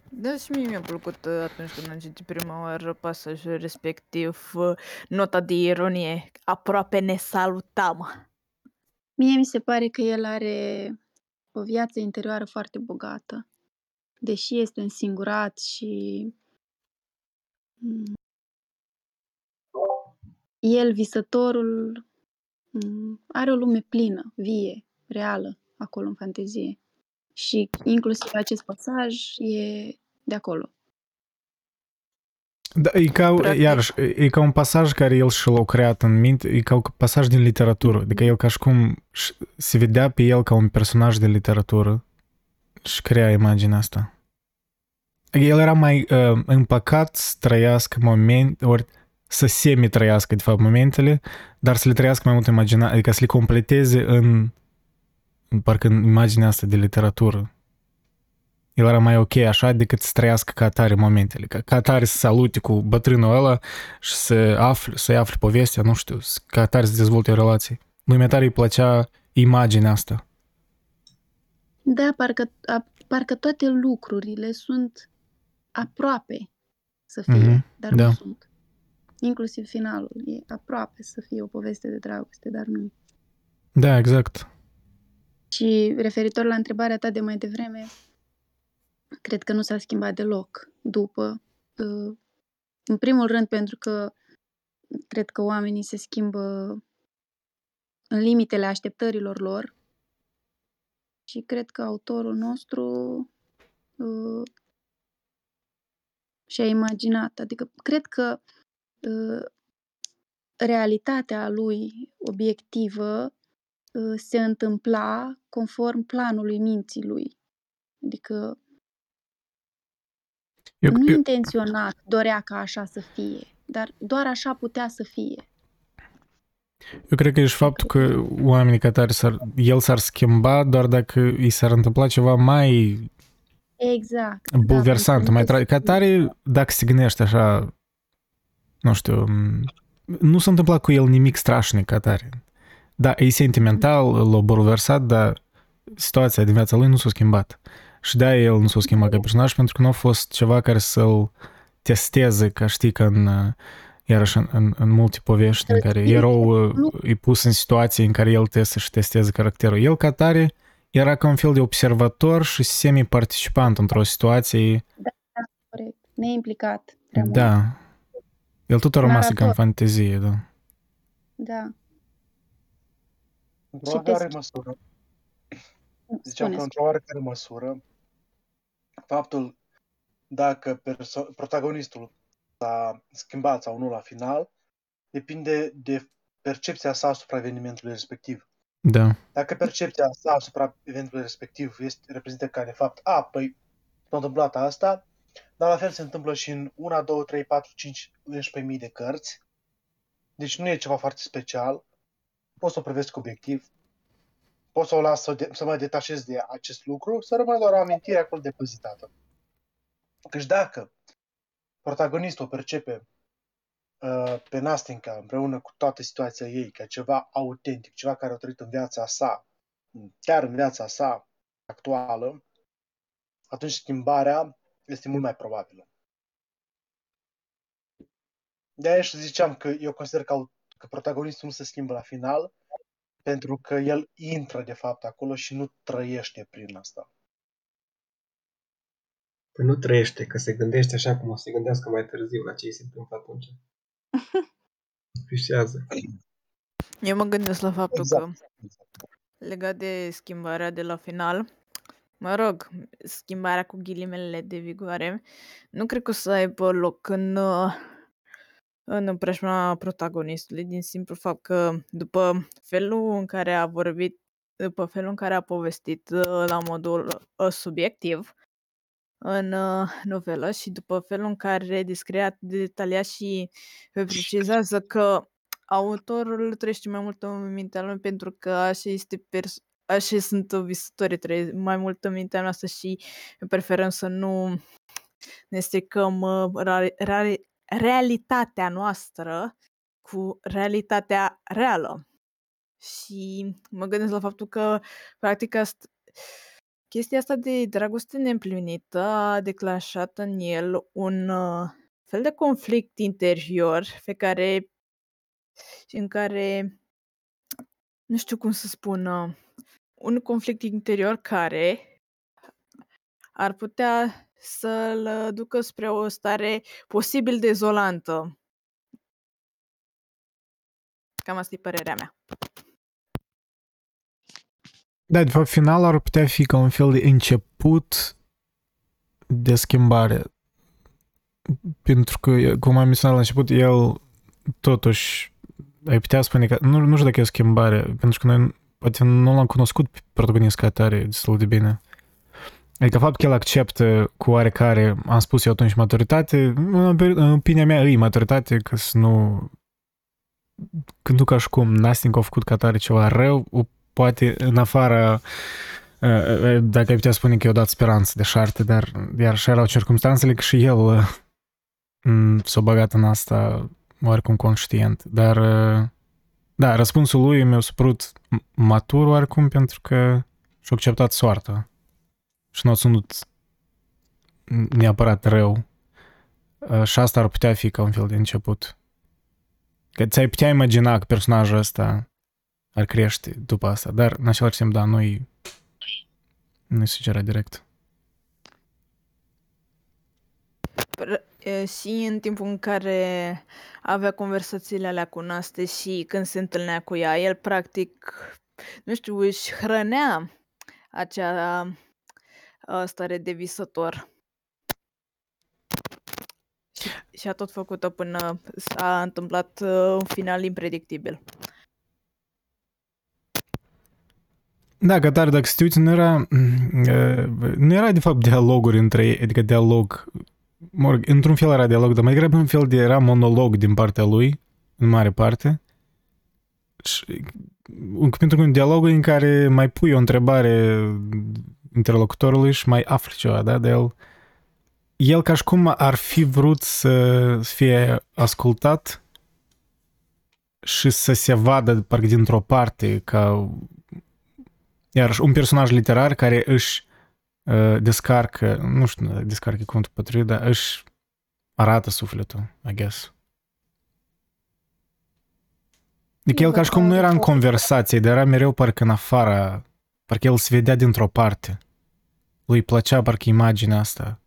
Da, și mie mi-a plăcut uh, atunci când am citit prima oară pasajul respectiv, uh, nota de ironie, aproape ne salutam. Mie mi se pare că el are o viață interioară foarte bogată. Deși este însingurat și mm, el, visătorul, mm, are o lume plină, vie, reală, acolo în fantezie. Și inclusiv acest pasaj e de acolo. Da, e ca, Practic. iarăși, e ca un pasaj care el și l-a creat în minte, e ca un pasaj din literatură, adică el ca și cum și- se vedea pe el ca un personaj de literatură și crea imaginea asta. El era mai uh, împăcat să trăiască momente, ori să semi-trăiască, de fapt, momentele, dar să le trăiască mai mult imagina, adică să le completeze în, în parcă în imaginea asta de literatură. El era mai ok așa decât să trăiască ca atare momentele, ca, ca atare să salute cu bătrânul ăla și să afle, să-i afle povestea, nu știu, să- ca atare să dezvolte o relație. Lui mai tare îi plăcea imaginea asta. Da, parcă, a, parcă toate lucrurile sunt aproape să fie, Mhm, dar da. nu sunt. Inclusiv finalul e aproape să fie o poveste de dragoste, dar nu. Da, exact. Și referitor la întrebarea ta de mai devreme, cred că nu s-a schimbat deloc după. uh, În primul rând pentru că cred că oamenii se schimbă în limitele așteptărilor lor și cred că autorul nostru uh, și-a imaginat. Adică cred că uh, realitatea lui obiectivă uh, se întâmpla conform planului minții lui. Adică Eu, nu eu, intenționat dorea ca așa să fie, dar doar așa putea să fie. eu cred că e și faptul că oamenii ca tare s-ar, el s-ar schimba doar dacă îi s-ar întâmpla ceva mai Exact. bulversant, da, mai pentru tra- ca tare, dacă se gândește așa, nu știu, m, nu s-a întâmplat cu el nimic strașnic ca tare. Da, e sentimental, l-a bulversat, dar situația din viața lui nu s-a schimbat. Și de el nu s-a schimbat ca personaj, pentru că nu a fost ceva care să-l testeze, ca știi că în, uh, iarăși în, în, în multe povești în care erou uh, e pus în situații în care el trebuie să-și testeze caracterul. El ca tare era ca un fel de observator și semi-participant într-o situație Corect. Neimplicat. prea mult. Da. El tot a rămas ca în Narator. fantezie, da. Da. Într-o Și te oarecare schimbi. măsură, ziceam Spune, că într-o oarecare măsură, faptul dacă perso- protagonistul s-a schimbat sau nu la final, depinde de percepția sa asupra evenimentului respectiv. Da. Dacă percepția sa asupra evenimentului respectiv este, reprezintă ca de fapt, a, păi s-a întâmplat asta, dar la fel se întâmplă și în 1, 2, 3, 4, 5, 11.000 de cărți. Deci nu e ceva foarte special. Pot să o privesc obiectiv. Pot să o las să, de, să mă detașez de acest lucru, să rămână doar o amintire acolo depozitată. Căci dacă protagonistul percepe uh, pe Nastinca împreună cu toată situația ei ca ceva autentic, ceva care a trăit în viața sa, chiar în viața sa actuală, atunci schimbarea este mult mai probabilă. De aia și ziceam că eu consider că, au- că protagonistul nu se schimbă la final, pentru că el intră de fapt acolo și nu trăiește prin asta. Păi nu trăiește, că se gândește așa cum o să se gândească mai târziu la ce îi se întâmplă atunci. (laughs) Fișează. Eu mă gândesc la faptul Exact. că legat de schimbarea de la final, mă rog, schimbarea cu ghilimele de vigoare, nu cred că o să aibă loc în, uh, în preajma protagonistului, din simplu fapt că după felul în care a vorbit, după felul în care a povestit uh, la modul uh, subiectiv în uh, novelă și după felul în care descrie atât de detaliat și precizează că autorul trăiește mai mult în mintea lui pentru că așa este pers- așa sunt visătorii, trăiesc mai mult în mintea noastră și preferăm să nu ne stricăm uh, ra- ra- realitatea noastră cu realitatea reală. Și mă gândesc la faptul că, practic, asta, chestia asta de dragoste neîmplinită a declanșat în el un uh, fel de conflict interior pe care în care nu știu cum să spun uh, un conflict interior care ar putea să-l ducă spre o stare posibil dezolantă. Cam asta e părerea mea. Da, de fapt, finalul ar putea fi ca un fel de început de schimbare. pentru că, cum am menționat la început, el totuși ai putea spune că, nu, nu știu dacă e o schimbare, pentru că noi poate nu l-am cunoscut pe protagonist ca tare destul de bine. Adică faptul că el acceptă cu oarecare, am spus eu atunci, maturitate, în opinia mea e maturitate, că să nu... Când nu ca și cum Nasting a făcut ca tare ceva rău, poate în afara dacă ai putea spune că i-a dat speranță de șarte, dar iar așa erau circunstanțele că și el s-a băgat în asta oarecum conștient. Dar da, răspunsul lui mi-a supărut matur oarecum pentru că și-a acceptat soarta și nu a ținut neapărat rău. Și asta ar putea fi ca un fel de început. Că ți-ai putea imagina că personajul ăsta ar crește după asta, dar în același timp, da, nu-i nu-i sugera direct. Și în timpul în care avea conversațiile alea cu Naste și când se întâlnea cu ea, el practic, nu știu, își hrănea acea stare de visător. Și, și a tot făcut-o până s-a întâmplat un final impredictibil. Da, că tare, dacă te uiți, nu era, nu era de fapt dialoguri între ei, adică dialog, mă rog, într-un fel era dialog, dar mai degrabă un fel de era monolog din partea lui, în mare parte. Și, pentru că un dialog în care mai pui o întrebare interlocutorului și mai afli ceva, da, de el. El ca și cum ar fi vrut să fie ascultat și să se vadă parcă dintr-o parte ca iar un personaj literar care își uh, descarcă, nu știu, descarcă cuvântul potrivit, dar își arată sufletul, I guess. Adică el ca și cum nu era în conversație, dar era mereu parcă în afara, parcă el se vedea dintr-o parte. Lui plăcea parcă imaginea asta.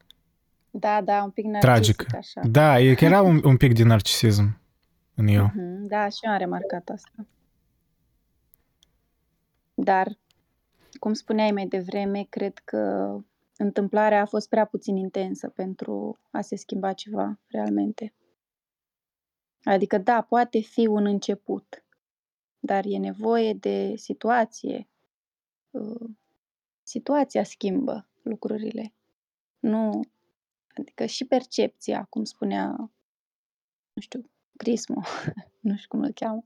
Da, da, un pic narcisic Tragic. așa. Da, e că era un, un pic de narcisism în el. Mm-hmm, da, și eu am remarcat asta. Dar cum spuneai mai devreme, cred că întâmplarea a fost prea puțin intensă pentru a se schimba ceva realmente. Adică, da, poate fi un început, dar e nevoie de situație. Uh, situația schimbă lucrurile. Nu, adică și percepția, cum spunea, nu știu, Crismo, (laughs) nu știu cum îl cheamă.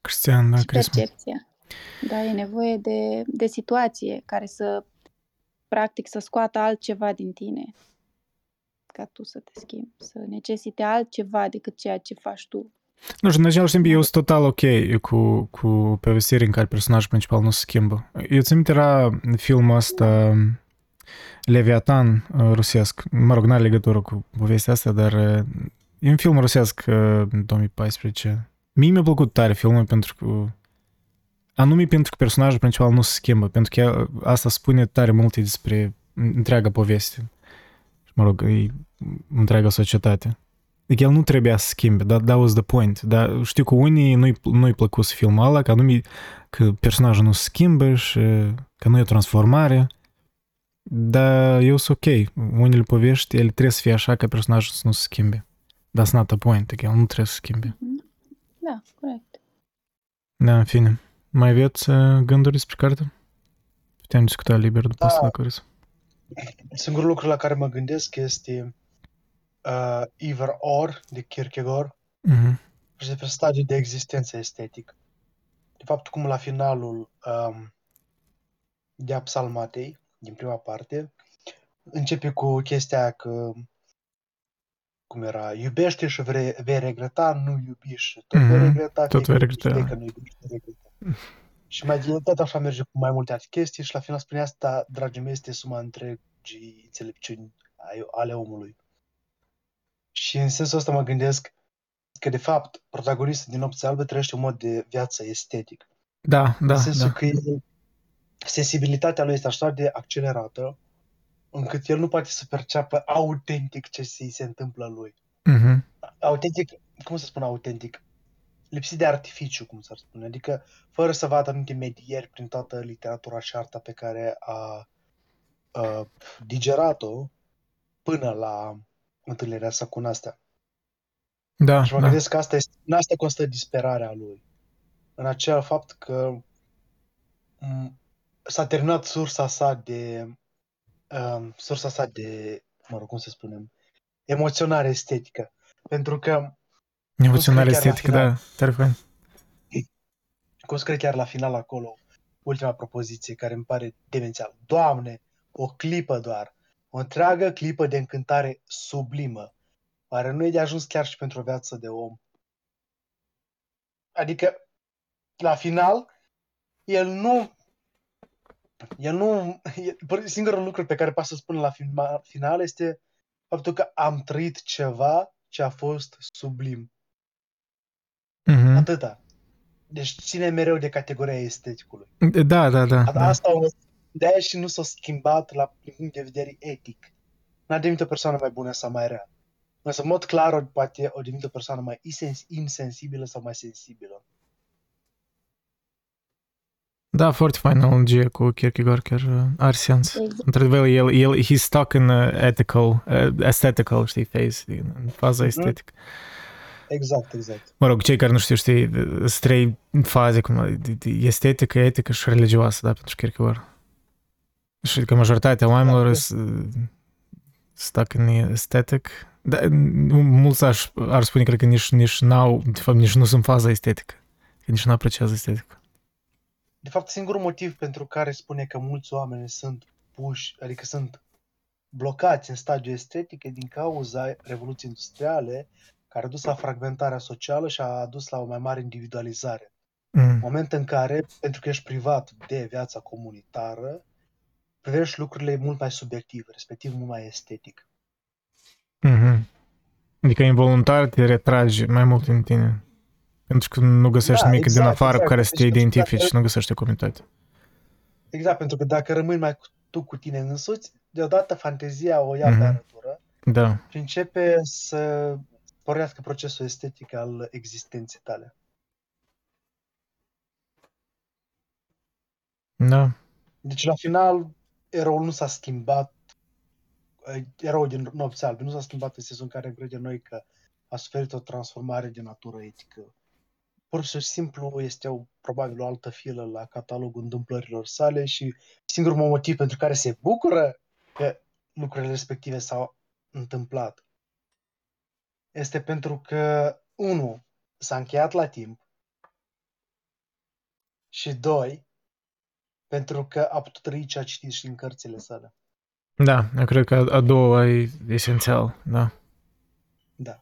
Cristian, da, și Crismo. percepția. Da, e nevoie de, de situație care să, practic, să scoată altceva din tine ca tu să te schimbi, să necesite altceva decât ceea ce faci tu. Nu știu, în același timp eu sunt total ok cu, cu povestiri în care personajul principal nu se schimbă. Eu țin era filmul ăsta Leviatan uh, rusesc. Mă rog, n-are legătură cu povestea asta, dar uh, e un film rusesc uh, 2014. Mie mi-a plăcut tare filmul pentru că Anume pentru că personajul principal nu se schimbă, pentru că asta spune tare multe despre întreaga poveste. Și, mă rog, e întreaga societate. Adică el nu trebuia să schimbe, that, that was the point. Dar știu că unii nu-i, nu-i plăcut să filmul ăla, că anume că personajul nu se schimbă și că nu e o transformare. Dar eu sunt ok. Unele povești, ele trebuie să fie așa ca personajul să nu se schimbe. That's not the point, adică el nu trebuie să schimbe. Da, corect. Da, în fine. Mai aveți uh, gânduri despre carte? Putem discuta liber după da. asta, dacă vreți. Singurul lucru la care mă gândesc este uh, Either Or de Kierkegaard uh-huh. și despre stadiul de existență estetic. De fapt, cum la finalul um, de Apsalmatei, din prima parte, începe cu chestia că cum era, iubește și vei, vei regreta, nu iubi și tot mm-hmm. vei mhm. regreta, tot vei regreta. că nu iubești, regreta. Și mai tot așa merge cu mai multe alte chestii și la final spune asta, dragii mei, este suma întregii înțelepciuni ale omului. Și în sensul ăsta mă gândesc că, de fapt, protagonistul din Opția Albă trăiește un mod de viață estetic. Da, da, În sensul da. că el, sensibilitatea lui este așa de accelerată încât el nu poate să perceapă autentic ce se întâmplă lui. Mm-hmm. Autentic, cum să spun autentic? lipsit de artificiu, cum s-ar spune, adică fără să vadă anumite medieri prin toată literatura și arta pe care a, a digerat-o până la întâlnirea sa cu Nastea. Da, Și mă da. gândesc că asta, este, în asta constă disperarea lui. În acel fapt că m, s-a terminat sursa sa de um, sursa sa de, mă rog, cum să spunem, emoționare estetică. Pentru că, Emoționare chiar la estetică, final. da, tare fain. cum scrie chiar la final acolo, ultima propoziție care îmi pare demențială. Doamne, o clipă doar, o întreagă clipă de încântare sublimă. Oare nu e de ajuns chiar și pentru o viață de om? Adică, la final, el nu... El nu... el- Singurul lucru pe care poate să spună la filma- final este faptul că am trăit ceva ce a fost sublim. Mhm. Atâta. Deci ține mereu de categoria esteticului. Da, da, da. A- da. Asta o, de aia și nu s-a schimbat la din punct de vedere etic. N-a devenit o persoană mai bună sau mai rea. Însă, în mod clar, o, poate o devenit o persoană mai insens- insensibilă sau mai sensibilă. Da, foarte fain analogie cu Kierkegaard, chiar uh, are sens. Exact. Într-adevăr, el, el, he's stuck in uh, ethical, uh, aesthetical, știi, phase, din- în faza Mhm. estetică. Exact, exact. Mă rog, cei care nu știu, știi, sunt trei faze, cum, de- de- estetică, etică și religioasă, da, pentru Kierkegaard. Și că majoritatea oamenilor Da. sunt stuck in aesthetic. Da, mulți aș, ar spune, cred că nici, nici n-au, de fapt, nici nu sunt în faza estetică. Că nici nu apreciază estetică. De fapt, singurul motiv pentru care spune că mulți oameni sunt puși, adică sunt blocați în stadiul estetic e din cauza revoluției industriale care a dus la fragmentarea socială și a adus la o mai mare individualizare. Mm. moment în care, pentru că ești privat de viața comunitară, privești lucrurile mult mai subiectiv, respectiv mult mai estetic. Mhm. Adică involuntar te retragi mai mult în tine. Pentru că nu găsești Da, nimic din exact, afară cu exact. care să te Deci, pentru că identifici, dacă- nu găsești o comunitate. Exact, pentru că dacă rămâi mai cu- tu cu tine însuți, deodată fantezia o ia Mhm. pe arătură Da. și începe să sporească procesul estetic al existenței tale. Da. Deci, la final, eroul nu s-a schimbat, eh, eroul din Nopți Albe nu s-a schimbat în sensul în care credem noi că a suferit o transformare de natură etică. Pur și simplu este o, probabil o altă filă la catalogul întâmplărilor sale și singurul motiv pentru care se bucură că lucrurile respective s-au întâmplat este pentru că, unu, s-a încheiat la timp și, doi, pentru că a putut trăi ce a citit și în cărțile sale. Da, eu cred că a doua e esențial, da. Da.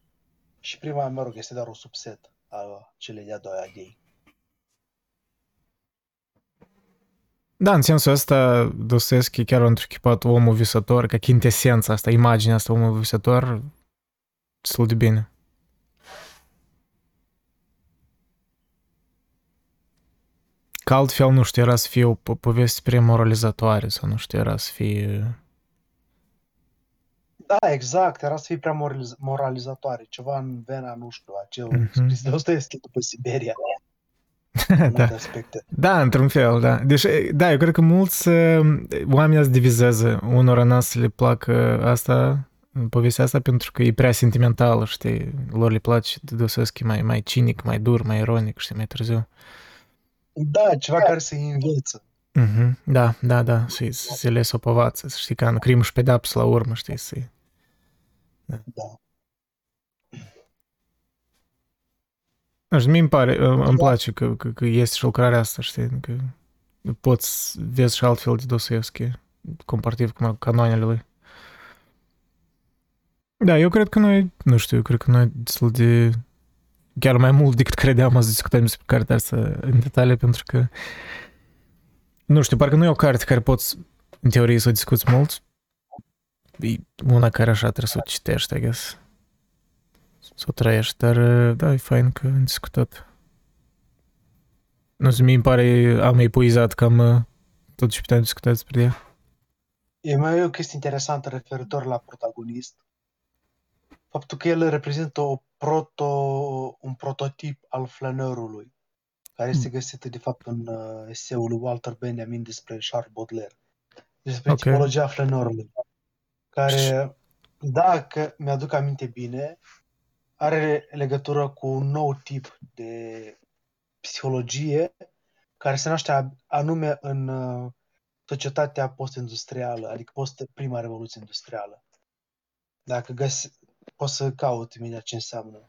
Și prima, mă rog, este doar o subset a celei de-a doua idei. Da, în sensul ăsta, Dostoevski chiar a întruchipat omul visător, ca chintesența asta, imaginea asta omul visător, destul de bine. Că altfel, nu știu, era să fie o po- poveste prea moralizatoare sau nu știu, era să fie... Da, exact, era să fie prea moraliz- moralizatoare, ceva în vena, nu știu, a ce Mhm. (laughs) scris de Dostoevski după Siberia, (laughs) în da. multe aspecte. Da, într-un fel, da. Deci, da, eu cred că mulți uh, oameni azi divizează. Unora n să le placă asta, povestea asta, pentru că e prea sentimentală, știi? Lor le place de Dostoevski mai, mai cinic, mai dur, mai ironic, știi, mai târziu. Da, ceva care se înveță. Mhm, Da, da, da, să să se les o povață, să știi, ca în crimă și pedapsă la urmă, știi, să Da. Nu știu, mie îmi pare, îmi îmi place că, că, că este și lucrarea asta, știi, că poți vezi și altfel de Dostoevski, comparativ cu canoanele lui. Da, eu cred că noi, nu știu, eu cred că noi destul de, chiar mai mult decât credeam, azi discutăm despre cartea asta în detalii, pentru că, nu știu, parcă nu e o carte care poți, în teorie, să o discuți mult. E una care așa trebuie să o citești, I guess să o trăiești, dar da, e fain că am discutat. Nu știu, mie îmi pare, am epuizat cam uh, tot ce puteam discuta despre ea. E mai o chestie interesantă referitor la protagonist. Faptul că el reprezintă o proto, un prototip al flaneurului, care este găsit de fapt în uh, eseul lui Walter Benjamin despre Charles Baudelaire. Despre Ok. tipologia flaneurului, care dacă mi-aduc aminte bine, are legătură cu un nou tip de psihologie care se naște a- anume în uh, societatea post-industrială, adică post-prima revoluție industrială. Dacă găsi, poți să caut imediat ce înseamnă.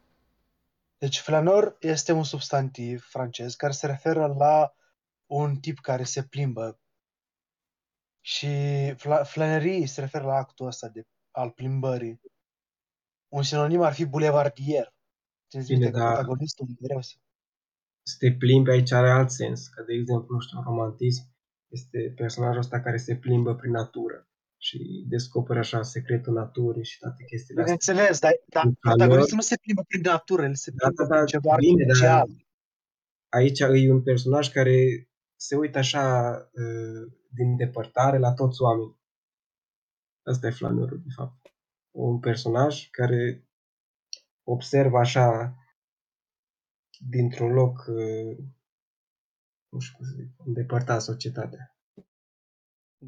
Deci flanor este un substantiv francez care se referă la un tip care se plimbă și fla- flanerie se referă la actul ăsta de, al plimbării. Un sinonim ar fi bulevardier. Țineți Bine, minte că da. protagonistul mereu se... Să te plimbi aici are alt sens, că de exemplu, nu știu, în romantism este personajul ăsta care se plimbă prin natură și descoperă așa secretul naturii și toate chestiile astea. Bineînțeles, dar, dar Un protagonistul nu se plimbă prin natură, el se Da, plimbă da, da, prin ceva bine, dar artificial. aici e un personaj care se uită așa uh, din depărtare la toți oamenii. Asta e flanerul, de fapt. Un personaj care observă așa dintr-un loc, uh, nu știu cum să zic, îndepărtat societatea.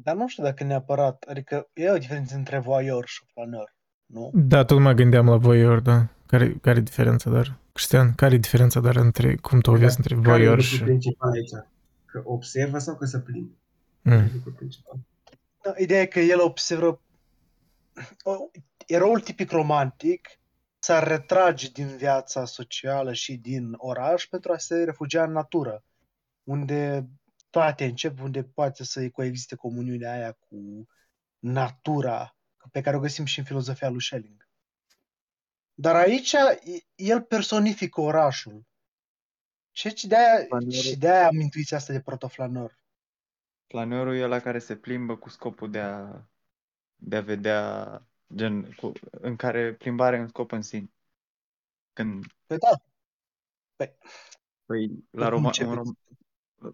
Dar nu știu dacă neapărat, adică e o diferență între voyeur și flaneur, nu? Da, tot mă gândeam la voyeur, da. Care, care e diferența, dar? Cristian, care e diferența, dar între, cum tu o vezi între Care e voyeur lucrul și... principal aici? Că observă sau că se plimbă? Mm. Care e lucrul principal? Da, Ideea e că el observă o- eroul tipic romantic s-ar retrage din viața socială și din oraș pentru a se refugia în natură, unde toate încep, unde poate să coexiste comuniunea aia cu natura, pe care o găsim și în filozofia lui Schelling. Dar aici e- el personifică orașul. Și și de-aia, Flanerul- și de-aia am intuiția asta de protoflanor. Flanerul e ăla care se plimbă cu scopul de a, de a vedea, gen, cu, în care plimbare e un scop în sine. Când, Păi da, păi, la cum roma, începe? un rom,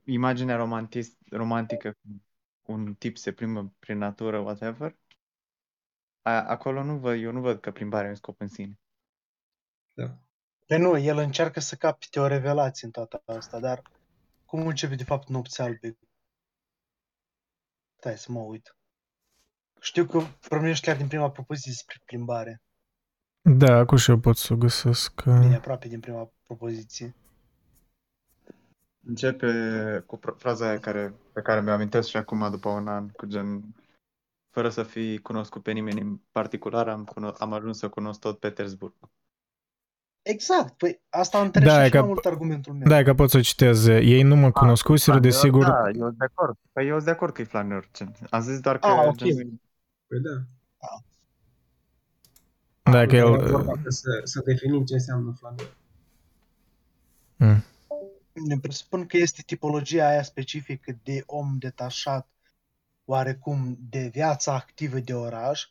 imaginea romantis, romantică, când un tip se plimbă prin natură, whatever, a, acolo nu văd, eu nu văd că plimbarea e un scop în sine. Da. Pe nu, el încearcă să capte o revelație în toată asta, dar cum începe de fapt nopți albe? Stai să mă uit. Știu că pornești chiar din prima propoziție despre plimbare. Da, acum și eu pot să o găsesc. Bine, uh, aproape din prima propoziție. Începe cu pro- fraza aia care, pe care mi-o amintesc și acum după un an, cu gen, fără să fi cunoscut pe nimeni în particular, am, cuno- am ajuns să cunosc tot Petersburg. Exact, păi asta întărește Da, e și ca- mai mult argumentul meu. Da, e că pot să o citez. Ei nu mă cunoscuseră, desigur. Da, eu sunt de acord. Păi eu sunt de acord că e flaneur. Gen. Am zis doar că Ah, ok. gen, Păi da. Da, că Era el... vorba că să, să definim ce înseamnă flaner. Mm. Ne presupun că este tipologia aia specifică de om detașat oarecum de viața activă de oraș,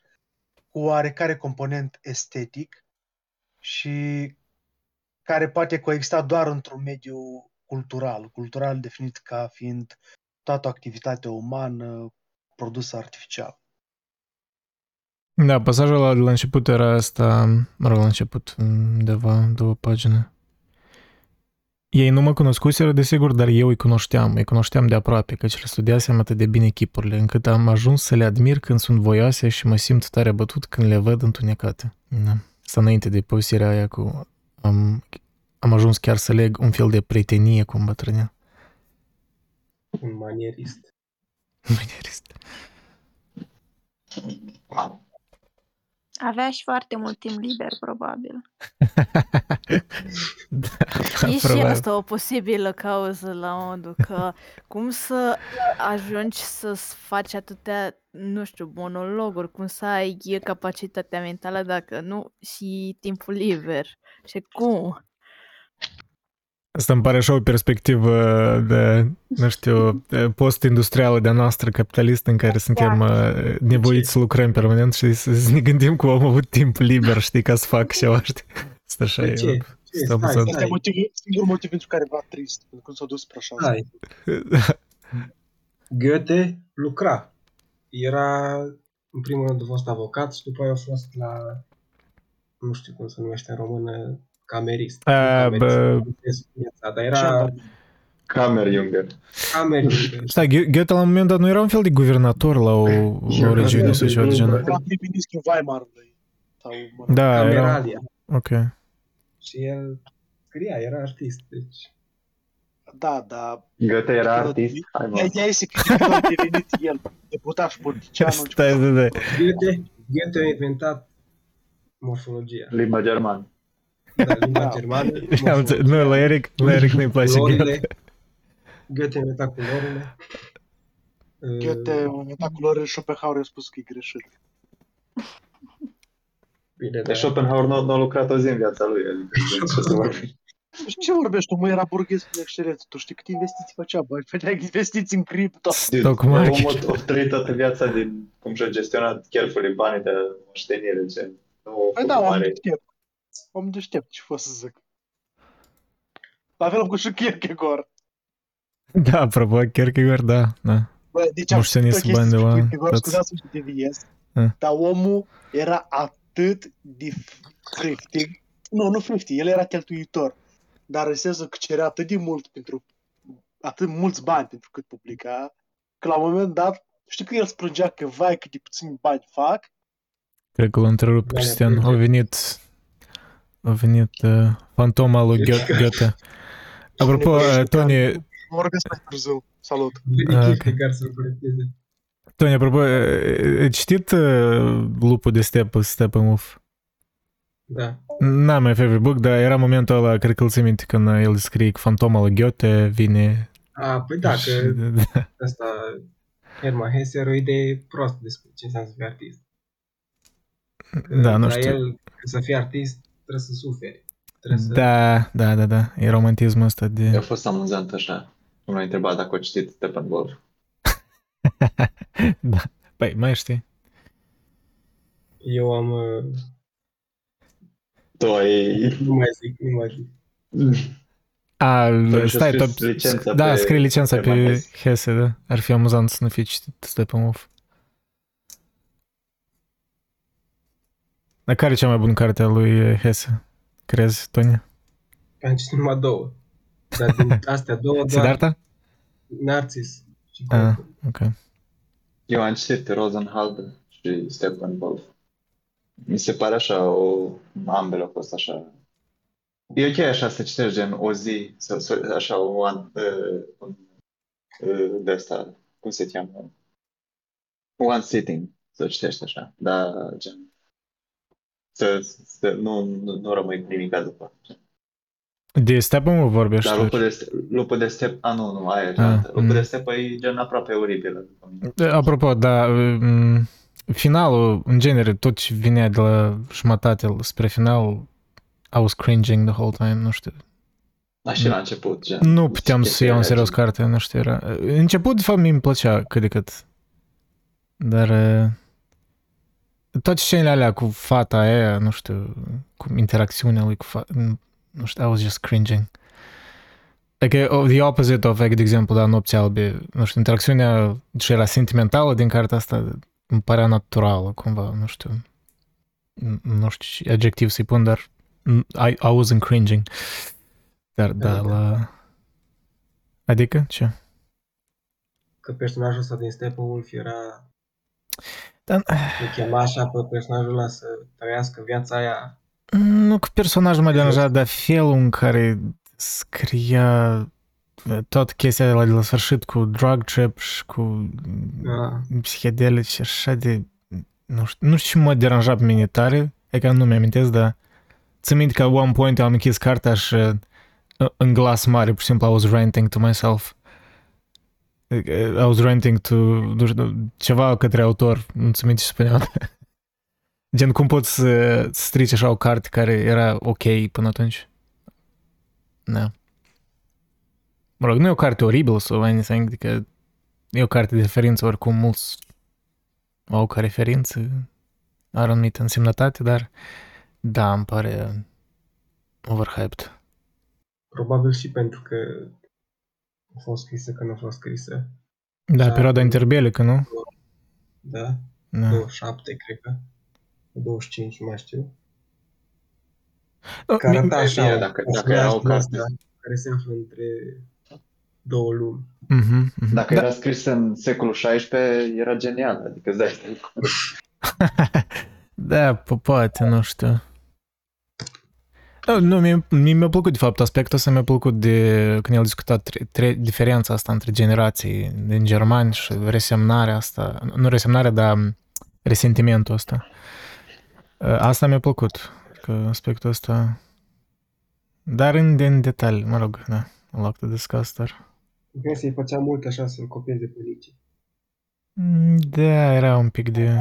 cu oarecare component estetic și care poate coexista doar într-un mediu cultural, cultural definit ca fiind toată activitatea umană produsă artificial. Da, pasajul ăla de la început era asta, mă rog, la început, undeva, două pagini. Ei nu mă cunoscuseră, desigur, dar eu îi cunoșteam, îi cunoșteam de aproape, căci le studiasem atât de bine chipurile, încât am ajuns să le admir când sunt voioase și mă simt tare bătut când le văd întunecate. Da. Asta înainte de povestirea aia cu... Am, am ajuns chiar să leg un fel de prietenie cu un bătrânel. Un manierist. Manierist. Avea și foarte mult timp liber, probabil. (laughs) da, E și probabil. asta o posibilă cauză la modul că cum să ajungi să faci atâtea, nu știu, monologuri, cum să ai capacitatea mentală dacă nu și timpul liber. Și cum? Asta îmi pare așa o perspectivă de, nu știu, post-industrială de-a noastră capitalistă în care suntem uh, nevoiți să lucrăm permanent și să, să ne gândim cum am avut timp liber, știi, ca să fac ceva, știi? Asta așa De e. ce? Ce? Stau Stai, puțin. Asta e stai, motivul, singurul motiv pentru care v-a trist, pentru că s-a dus spre așa. stai. (laughs) Goethe lucra. Era, în primul rând, a fost avocat și după aia a fost la, nu știu cum se numește în română, camerist. A, Nu camerist, bă. nu știu viața, dar era Kammerjunger. camerist. Stai, Ghe- Goethe la un moment dat nu era un fel de guvernator la o, o regiune sau ceva de genul. Era prim-ministru Weimarului. Sau, mă rog, Da, era... Cameralia. Ok. Și el scria, era artist, deci... da, da. Goethe era artist. Hai mă. Ea este că a devenit el deputat și politician. Stai, stai, stai. Goethe, Goethe a inventat morfologia. Limba germană. Da, limba Da. germană. Am înțeles. Nu, la Eric, la Eric nu-i place Culorile. Goethe. Goethe a inventat culorile. Goethe a inventat culorile și Schopenhauer a spus că e greșit. Bine, Dar da. Schopenhauer nu, nu a lucrat o zi în viața lui. Adică, (laughs) ce să vorbim. Și ce vorbești tu? Mă, era burghez prin excelență. Tu știi câte investiții făcea, bă? Făcea investiții în cripto. Stock Dude, market. Omul a trăit toată viața din cum și-a gestionat cheltuielile banii de moștenire. Ce. Nu Păi da, om deștept. Om deștept, ce fost să zic. La fel cu și Kierkegaard. Da, apropo, Kierkegaard, da, da. Bă, deci Moștenit am bani de la Kierkegaard, toți. scuzați-mă și deviez, Ah. dar omul era atât de thrifty. Nu, nu thrifty, el era cheltuitor. Dar în sensul că cerea atât de mult pentru atât mulți bani pentru cât publica, că la un moment dat, știi că el sprângea că vai cât de puțini bani fac, Cred că l-a întrerupt Da, Cristian. da. A venit, a venit uh, fantoma lui Goethe. Goethe. Apropo, uh, Tony, mă vorbesc mai târziu. Salut! Vine Ah, ok. Kierkegaard să-l corecteze. Tony, apropo, uh, ai citit uh, Lupul de Step, Steppenwolf? Da. N-am my favorite book, dar era momentul ăla, cred că îl ții minte, când uh, el scrie că fantoma lui Goethe vine A, păi da, și, că (laughs) da. asta Herman Hesse are o idee proastă despre ce înseamnă să fii artist. Că Da, nu la știu. el, ca să fii artist, trebuie să suferi. Trebuie să... Da, da, da, da. E romantismul ăsta A de... fost amuzant așa. Nu m-a întrebat dacă a citit Steppenwolf. (laughs) da. Păi, mai știi. Eu am... uh, Tu ai... Nu mai zic, nu mai zic. A, și-a stai, scris top, licența da, pe scrie licența pe Herman Hesse. Hesse, da. Ar fi amuzant să nu fi citit Steppenwolf. Dar care e cea mai bună carte a lui Hesse? Crezi, Tony? Am citit numai două. Dar din (laughs) astea două, doar Siddhartha? Narcis. Și Ah, Goethe. ok. Eu am citit Rosenhalde și Steppenwolf. Mi se pare așa, o... ambele au fost așa. E ok așa să citești gen o zi, să, să, așa o an, uh, un, uh, de asta, cum se cheamă? One sitting, să citești așa, dar gen să, să nu, nu, nu rămâi cu nimic după. De Steppenwolf vorbești Dar tu? lupul de, ste- lupul de step, a nu, nu, aia e Ah, cealaltă. Lupul mm. de step e gen aproape oribilă. după mine. Apropo, da, m, finalul, în genere, tot ce vinea de la jumătate spre final, I was cringing the whole time, nu știu. Dar și la început, gen. Nu puteam să chestia iau în aia, serios gen, cartea, nu știu, era... Început, de fapt, mi-mi plăcea cât de cât. Dar... uh, Toate scenele alea cu fata aia, nu știu, cu interacțiunea lui cu fata, nu știu, I was just cringing. Like, uh, the opposite of, like, de exemplu, da, Nopții Albe, nu știu, interacțiunea ce era sentimentală din cartea asta îmi părea naturală, cumva, nu știu. N- Nu știu ce adjectiv să-i pun, dar I, I wasn't cringing. Dar, da, Da. la... Adică, ce? Că personajul ăsta din Steppenwolf era... Dar, Îl chema așa pe personajul ăla să trăiască viața aia. nu că personajul mă deranja, dar felul în care scria uh, tot chestia de la, de la sfârșit cu drug trip și cu Da. psihedelici și așa de... Nu știu, nu știu ce mă deranja pe mine tare, e că nu mi-amintesc, dar țin minte că at one point am închis cartea și uh, în glas mare, pur și simplu, I was ranting to myself. I was ranting to, nu știu, ceva către autor, nu țin minte ce spuneam. (laughs) Gen, cum poți să să strici așa o carte care era ok până atunci? Da. Mă rog, nu e o carte oribilă sau anything, adică e o carte de referință, oricum mulți au ca referință, are o anumită însemnătate, dar da, îmi pare overhyped. Probabil și pentru că a fost scrisă că nu a fost scrisă. Da, Da. perioada interbelică, nu? Da? Da. 27, cred că. 25, nu mai știu. Oh, Care mi- arăta așa, bine, un dacă- personaj dacă era o din carte. ăsta care se află între două lumi. Mhm, mhm. Dacă Da. era scris în secolul XVI, era genial. Adică îți dai seama. (laughs) Da, po- poate, nu știu. Nu, nu mie, mie mi-a plăcut, de fapt, aspectul ăsta mi-a plăcut de când el discuta tre, tre, diferența asta între generații din germani și resemnarea asta, nu resemnarea, dar resentimentul ăsta. Asta mi-a plăcut, că aspectul ăsta... Dar în, în detalii, mă rog, da, în loc de discuss, dar... Cred să-i făcea mult așa să-l copieze pe Nici. Da, era un pic de...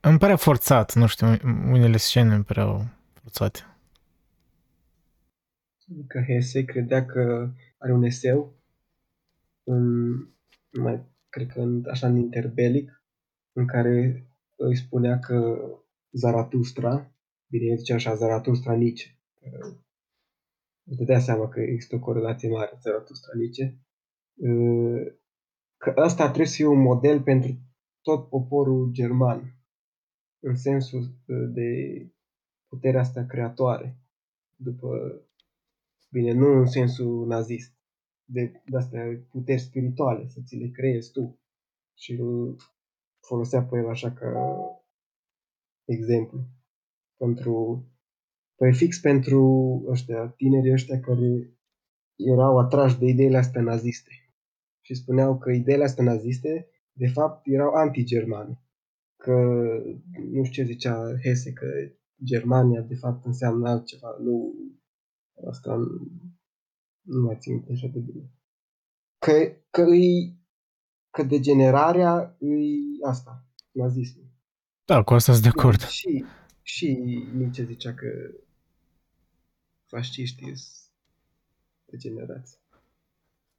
Îmi părea forțat, nu știu, unele scene îmi păreau forțate. Că Hesse credea că are un eseu în, mai, cred că în, așa în interbelic, în care îi spunea că Zaratustra, bine, el zicea așa, Zaratustra Nice, îți dădea seama că există o corelație mare Zaratustra Nice, că ăsta trebuie să fie un model pentru tot poporul german, în sensul de puterea asta creatoare, după, bine, nu în sensul nazist, de, de astea puteri spirituale, să ți le creezi tu. Și îl folosea pe el așa ca exemplu. Pentru, păi fix pentru ăștia, tinerii ăștia care erau atrași de ideile astea naziste. Și spuneau că ideile astea naziste, de fapt, erau anti-germane. Că, nu știu ce zicea Hesse, că Germania, de fapt, înseamnă altceva. Nu, asta nu mai țin așa de bine. Că, că, îi, că degenerarea îi asta, nazismul. Da, cu asta sunt de acord. Și, și Nietzsche zicea că fasciștii sunt degenerați.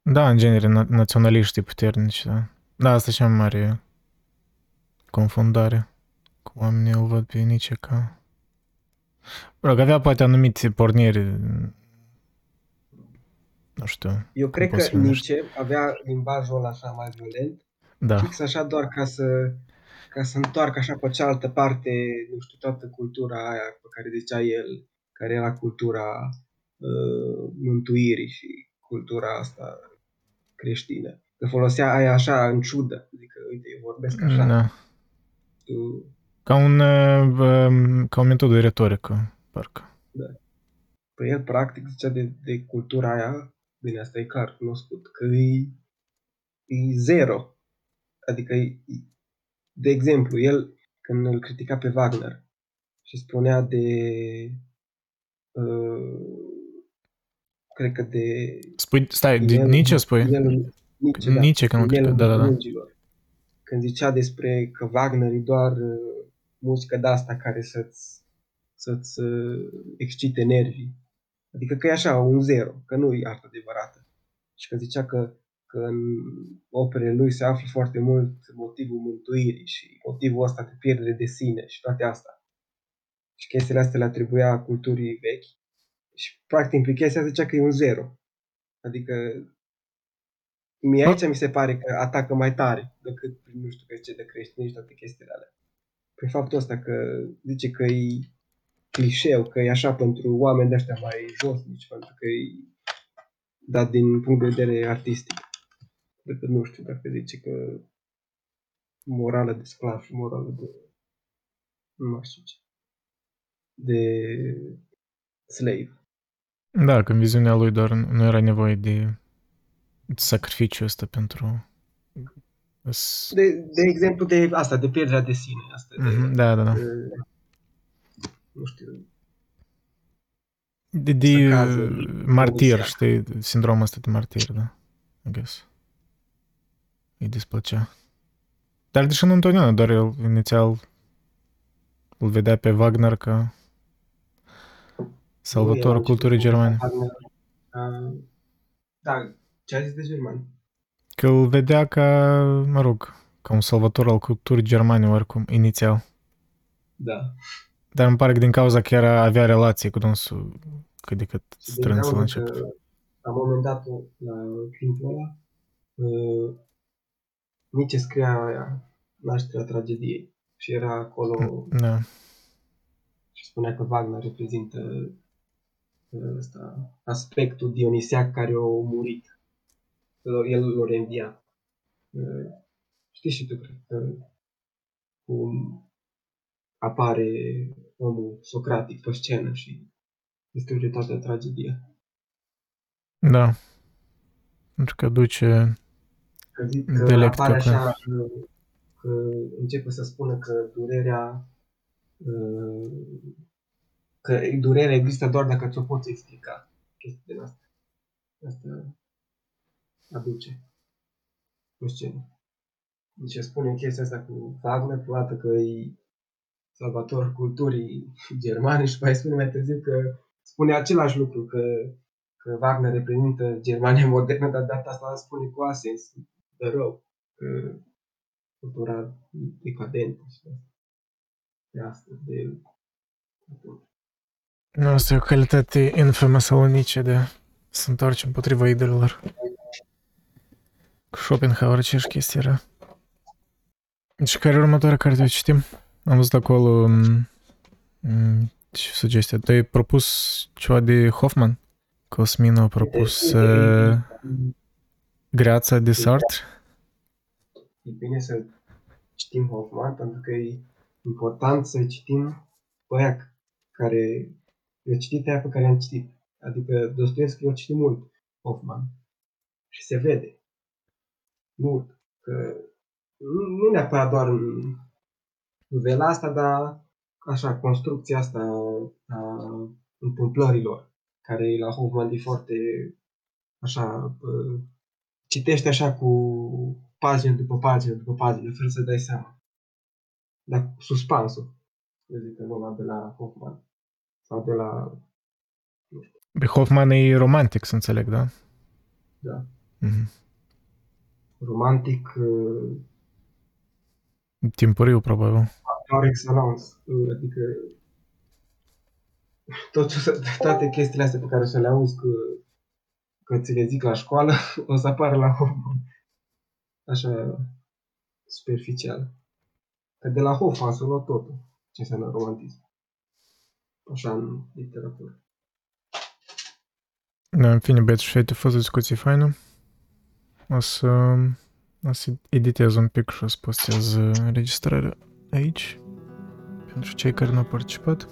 Da, în genere, na- naționaliștii puternici, da. Da, asta e cea mai mare confundare. Cu oamenii îl văd pe Nietzsche ca... Mă rog, avea poate anumite porniri, nu știu. Eu cred poți că să numești. Nietzsche avea limbajul ăla așa mai violent, Da, fix așa doar ca să, ca să întoarcă așa pe cealaltă parte, nu știu, toată cultura aia pe care zicea el, care era cultura uh, mântuirii și cultura asta creștină. Că folosea aia așa în ciudă, adică, uite, eu vorbesc așa, da. tu, Ca un, uh, um, ca o metodă de retorică, parcă. Păi el practic zicea de, de cultura aia, bine, asta e clar cunoscut, că e, e zero. Adică, e, de exemplu, el când îl critica pe Wagner și spunea de, uh, cred că de Spui, stai, de el- Nietzsche spui? el, Nietzsche, da, Nietzsche când îl el critica, da, da, da. Îngilor. Când zicea despre că Wagner e doar uh, muzică de asta care să-ți, să-ți uh, excite nervii. Adică că e așa, un zero, că nu e artă adevărată. Și că zicea că, că în operele lui se află foarte mult motivul mântuirii și motivul ăsta de pierdere de sine și toate astea. Și chestiile astea le atribuia culturii vechi. Și practic prin chestia zicea că e un zero. Adică mie aici mi se pare că atacă mai tare decât prin nu știu pe ce de creștini și toate chestiile alea. Prin faptul ăsta că zice că e clișeu, că e așa pentru oameni de ăștia mai josnici, pentru că e dat din punct de vedere artistic. Decât nu știu dacă zice că morală de sclav și morală de nu mai știu ce de slave. Da, că în viziunea lui doar nu era nevoie de sacrificiu ăsta pentru... s- De, de exemplu, de asta, de pierderea de sine. Asta, de, Mhm, Da, da, da. de, nu știu, De, de Să cază martir, polițiac. știi, sindromul ăsta de martir, da. I guess. Îi displăcea. Dar deși nu întotdeauna, doar el inițial îl vedea pe Wagner ca salvatorul Nu, culturii era germane. Wagner, uh, Da, ce a zis de germani? Că îl vedea ca, mă rog, ca un salvator al culturii germane, oricum, inițial. Da. Dar îmi pare că din cauza că era, avea relație cu dânsul cât de cât Din strâns la cauza început. că la un moment dat la clipul ăla uh, Nietzsche scria aia, nașterea tragediei și era acolo Da. și spunea că Wagner reprezintă uh, ăsta, aspectul dionisiac care a murit. El- El l-a reînviat. Uh, Știi și tu, cred că, cum apare omul socratic pe scenă și distruge toată tragedia. Da. Pentru că duce... Că zic că Dialectul apare că- așa că, că începe să spună că durerea uh, că durerea există doar dacă ți-o poți explica. Chestii din asta. Asta aduce pe scenă. Deci spune chestia asta cu Wagner, prima dată că e salvator culturii (laughs) germane și mai spune mai târziu că spune același lucru, că, că Wagner reprezintă Germania (laughs) modernă, dar de data asta spune cu asens de rău, că cultura decadentă și de asta, de Nu, asta e o calitate infamă salonice de să întoarce împotriva idolilor. Cu Schopenhauer ce chestia era. Și care e următoarea carte o citim? Am văzut acolo m, m, ce sugestia. Tu ai propus ceva de Hoffman? Cosmin a propus uh, Greața de Sartre. e bine să citim Hoffman, pentru că e important să citim pe aia care eu citit aia pe care am citit. Adică Dostoevski eu citit mult Hoffman. Și se vede. Mult. Că nu, nu neapărat doar în novela asta, dar așa, construcția asta a întâmplărilor, care e la Hoffman e foarte așa, uh, citește așa cu pagină după pagină după pagină, fără să dai seama. Dar cu suspansul, eu zic că nu de la Hoffman. Sau de la... Pe Hoffman e romantic, să înțeleg, da? Da. Mhm. Romantic uh, Timpuriu, probabil. par excellence. Uh, Adică tot, ce- toate chestiile astea pe care o să le auzi că, că ți le zic la școală, (laughs) o să apară la Hoffman. Așa superficial. Că de la Hoffman s-a luat totul. Ce înseamnă romantism. Așa în literatură. Da, în fine, băieți și fete, a fost o discuție faină. O să, o să editez un pic și o să postez uh, înregistrarea aici. Pentru cei care nu au participat.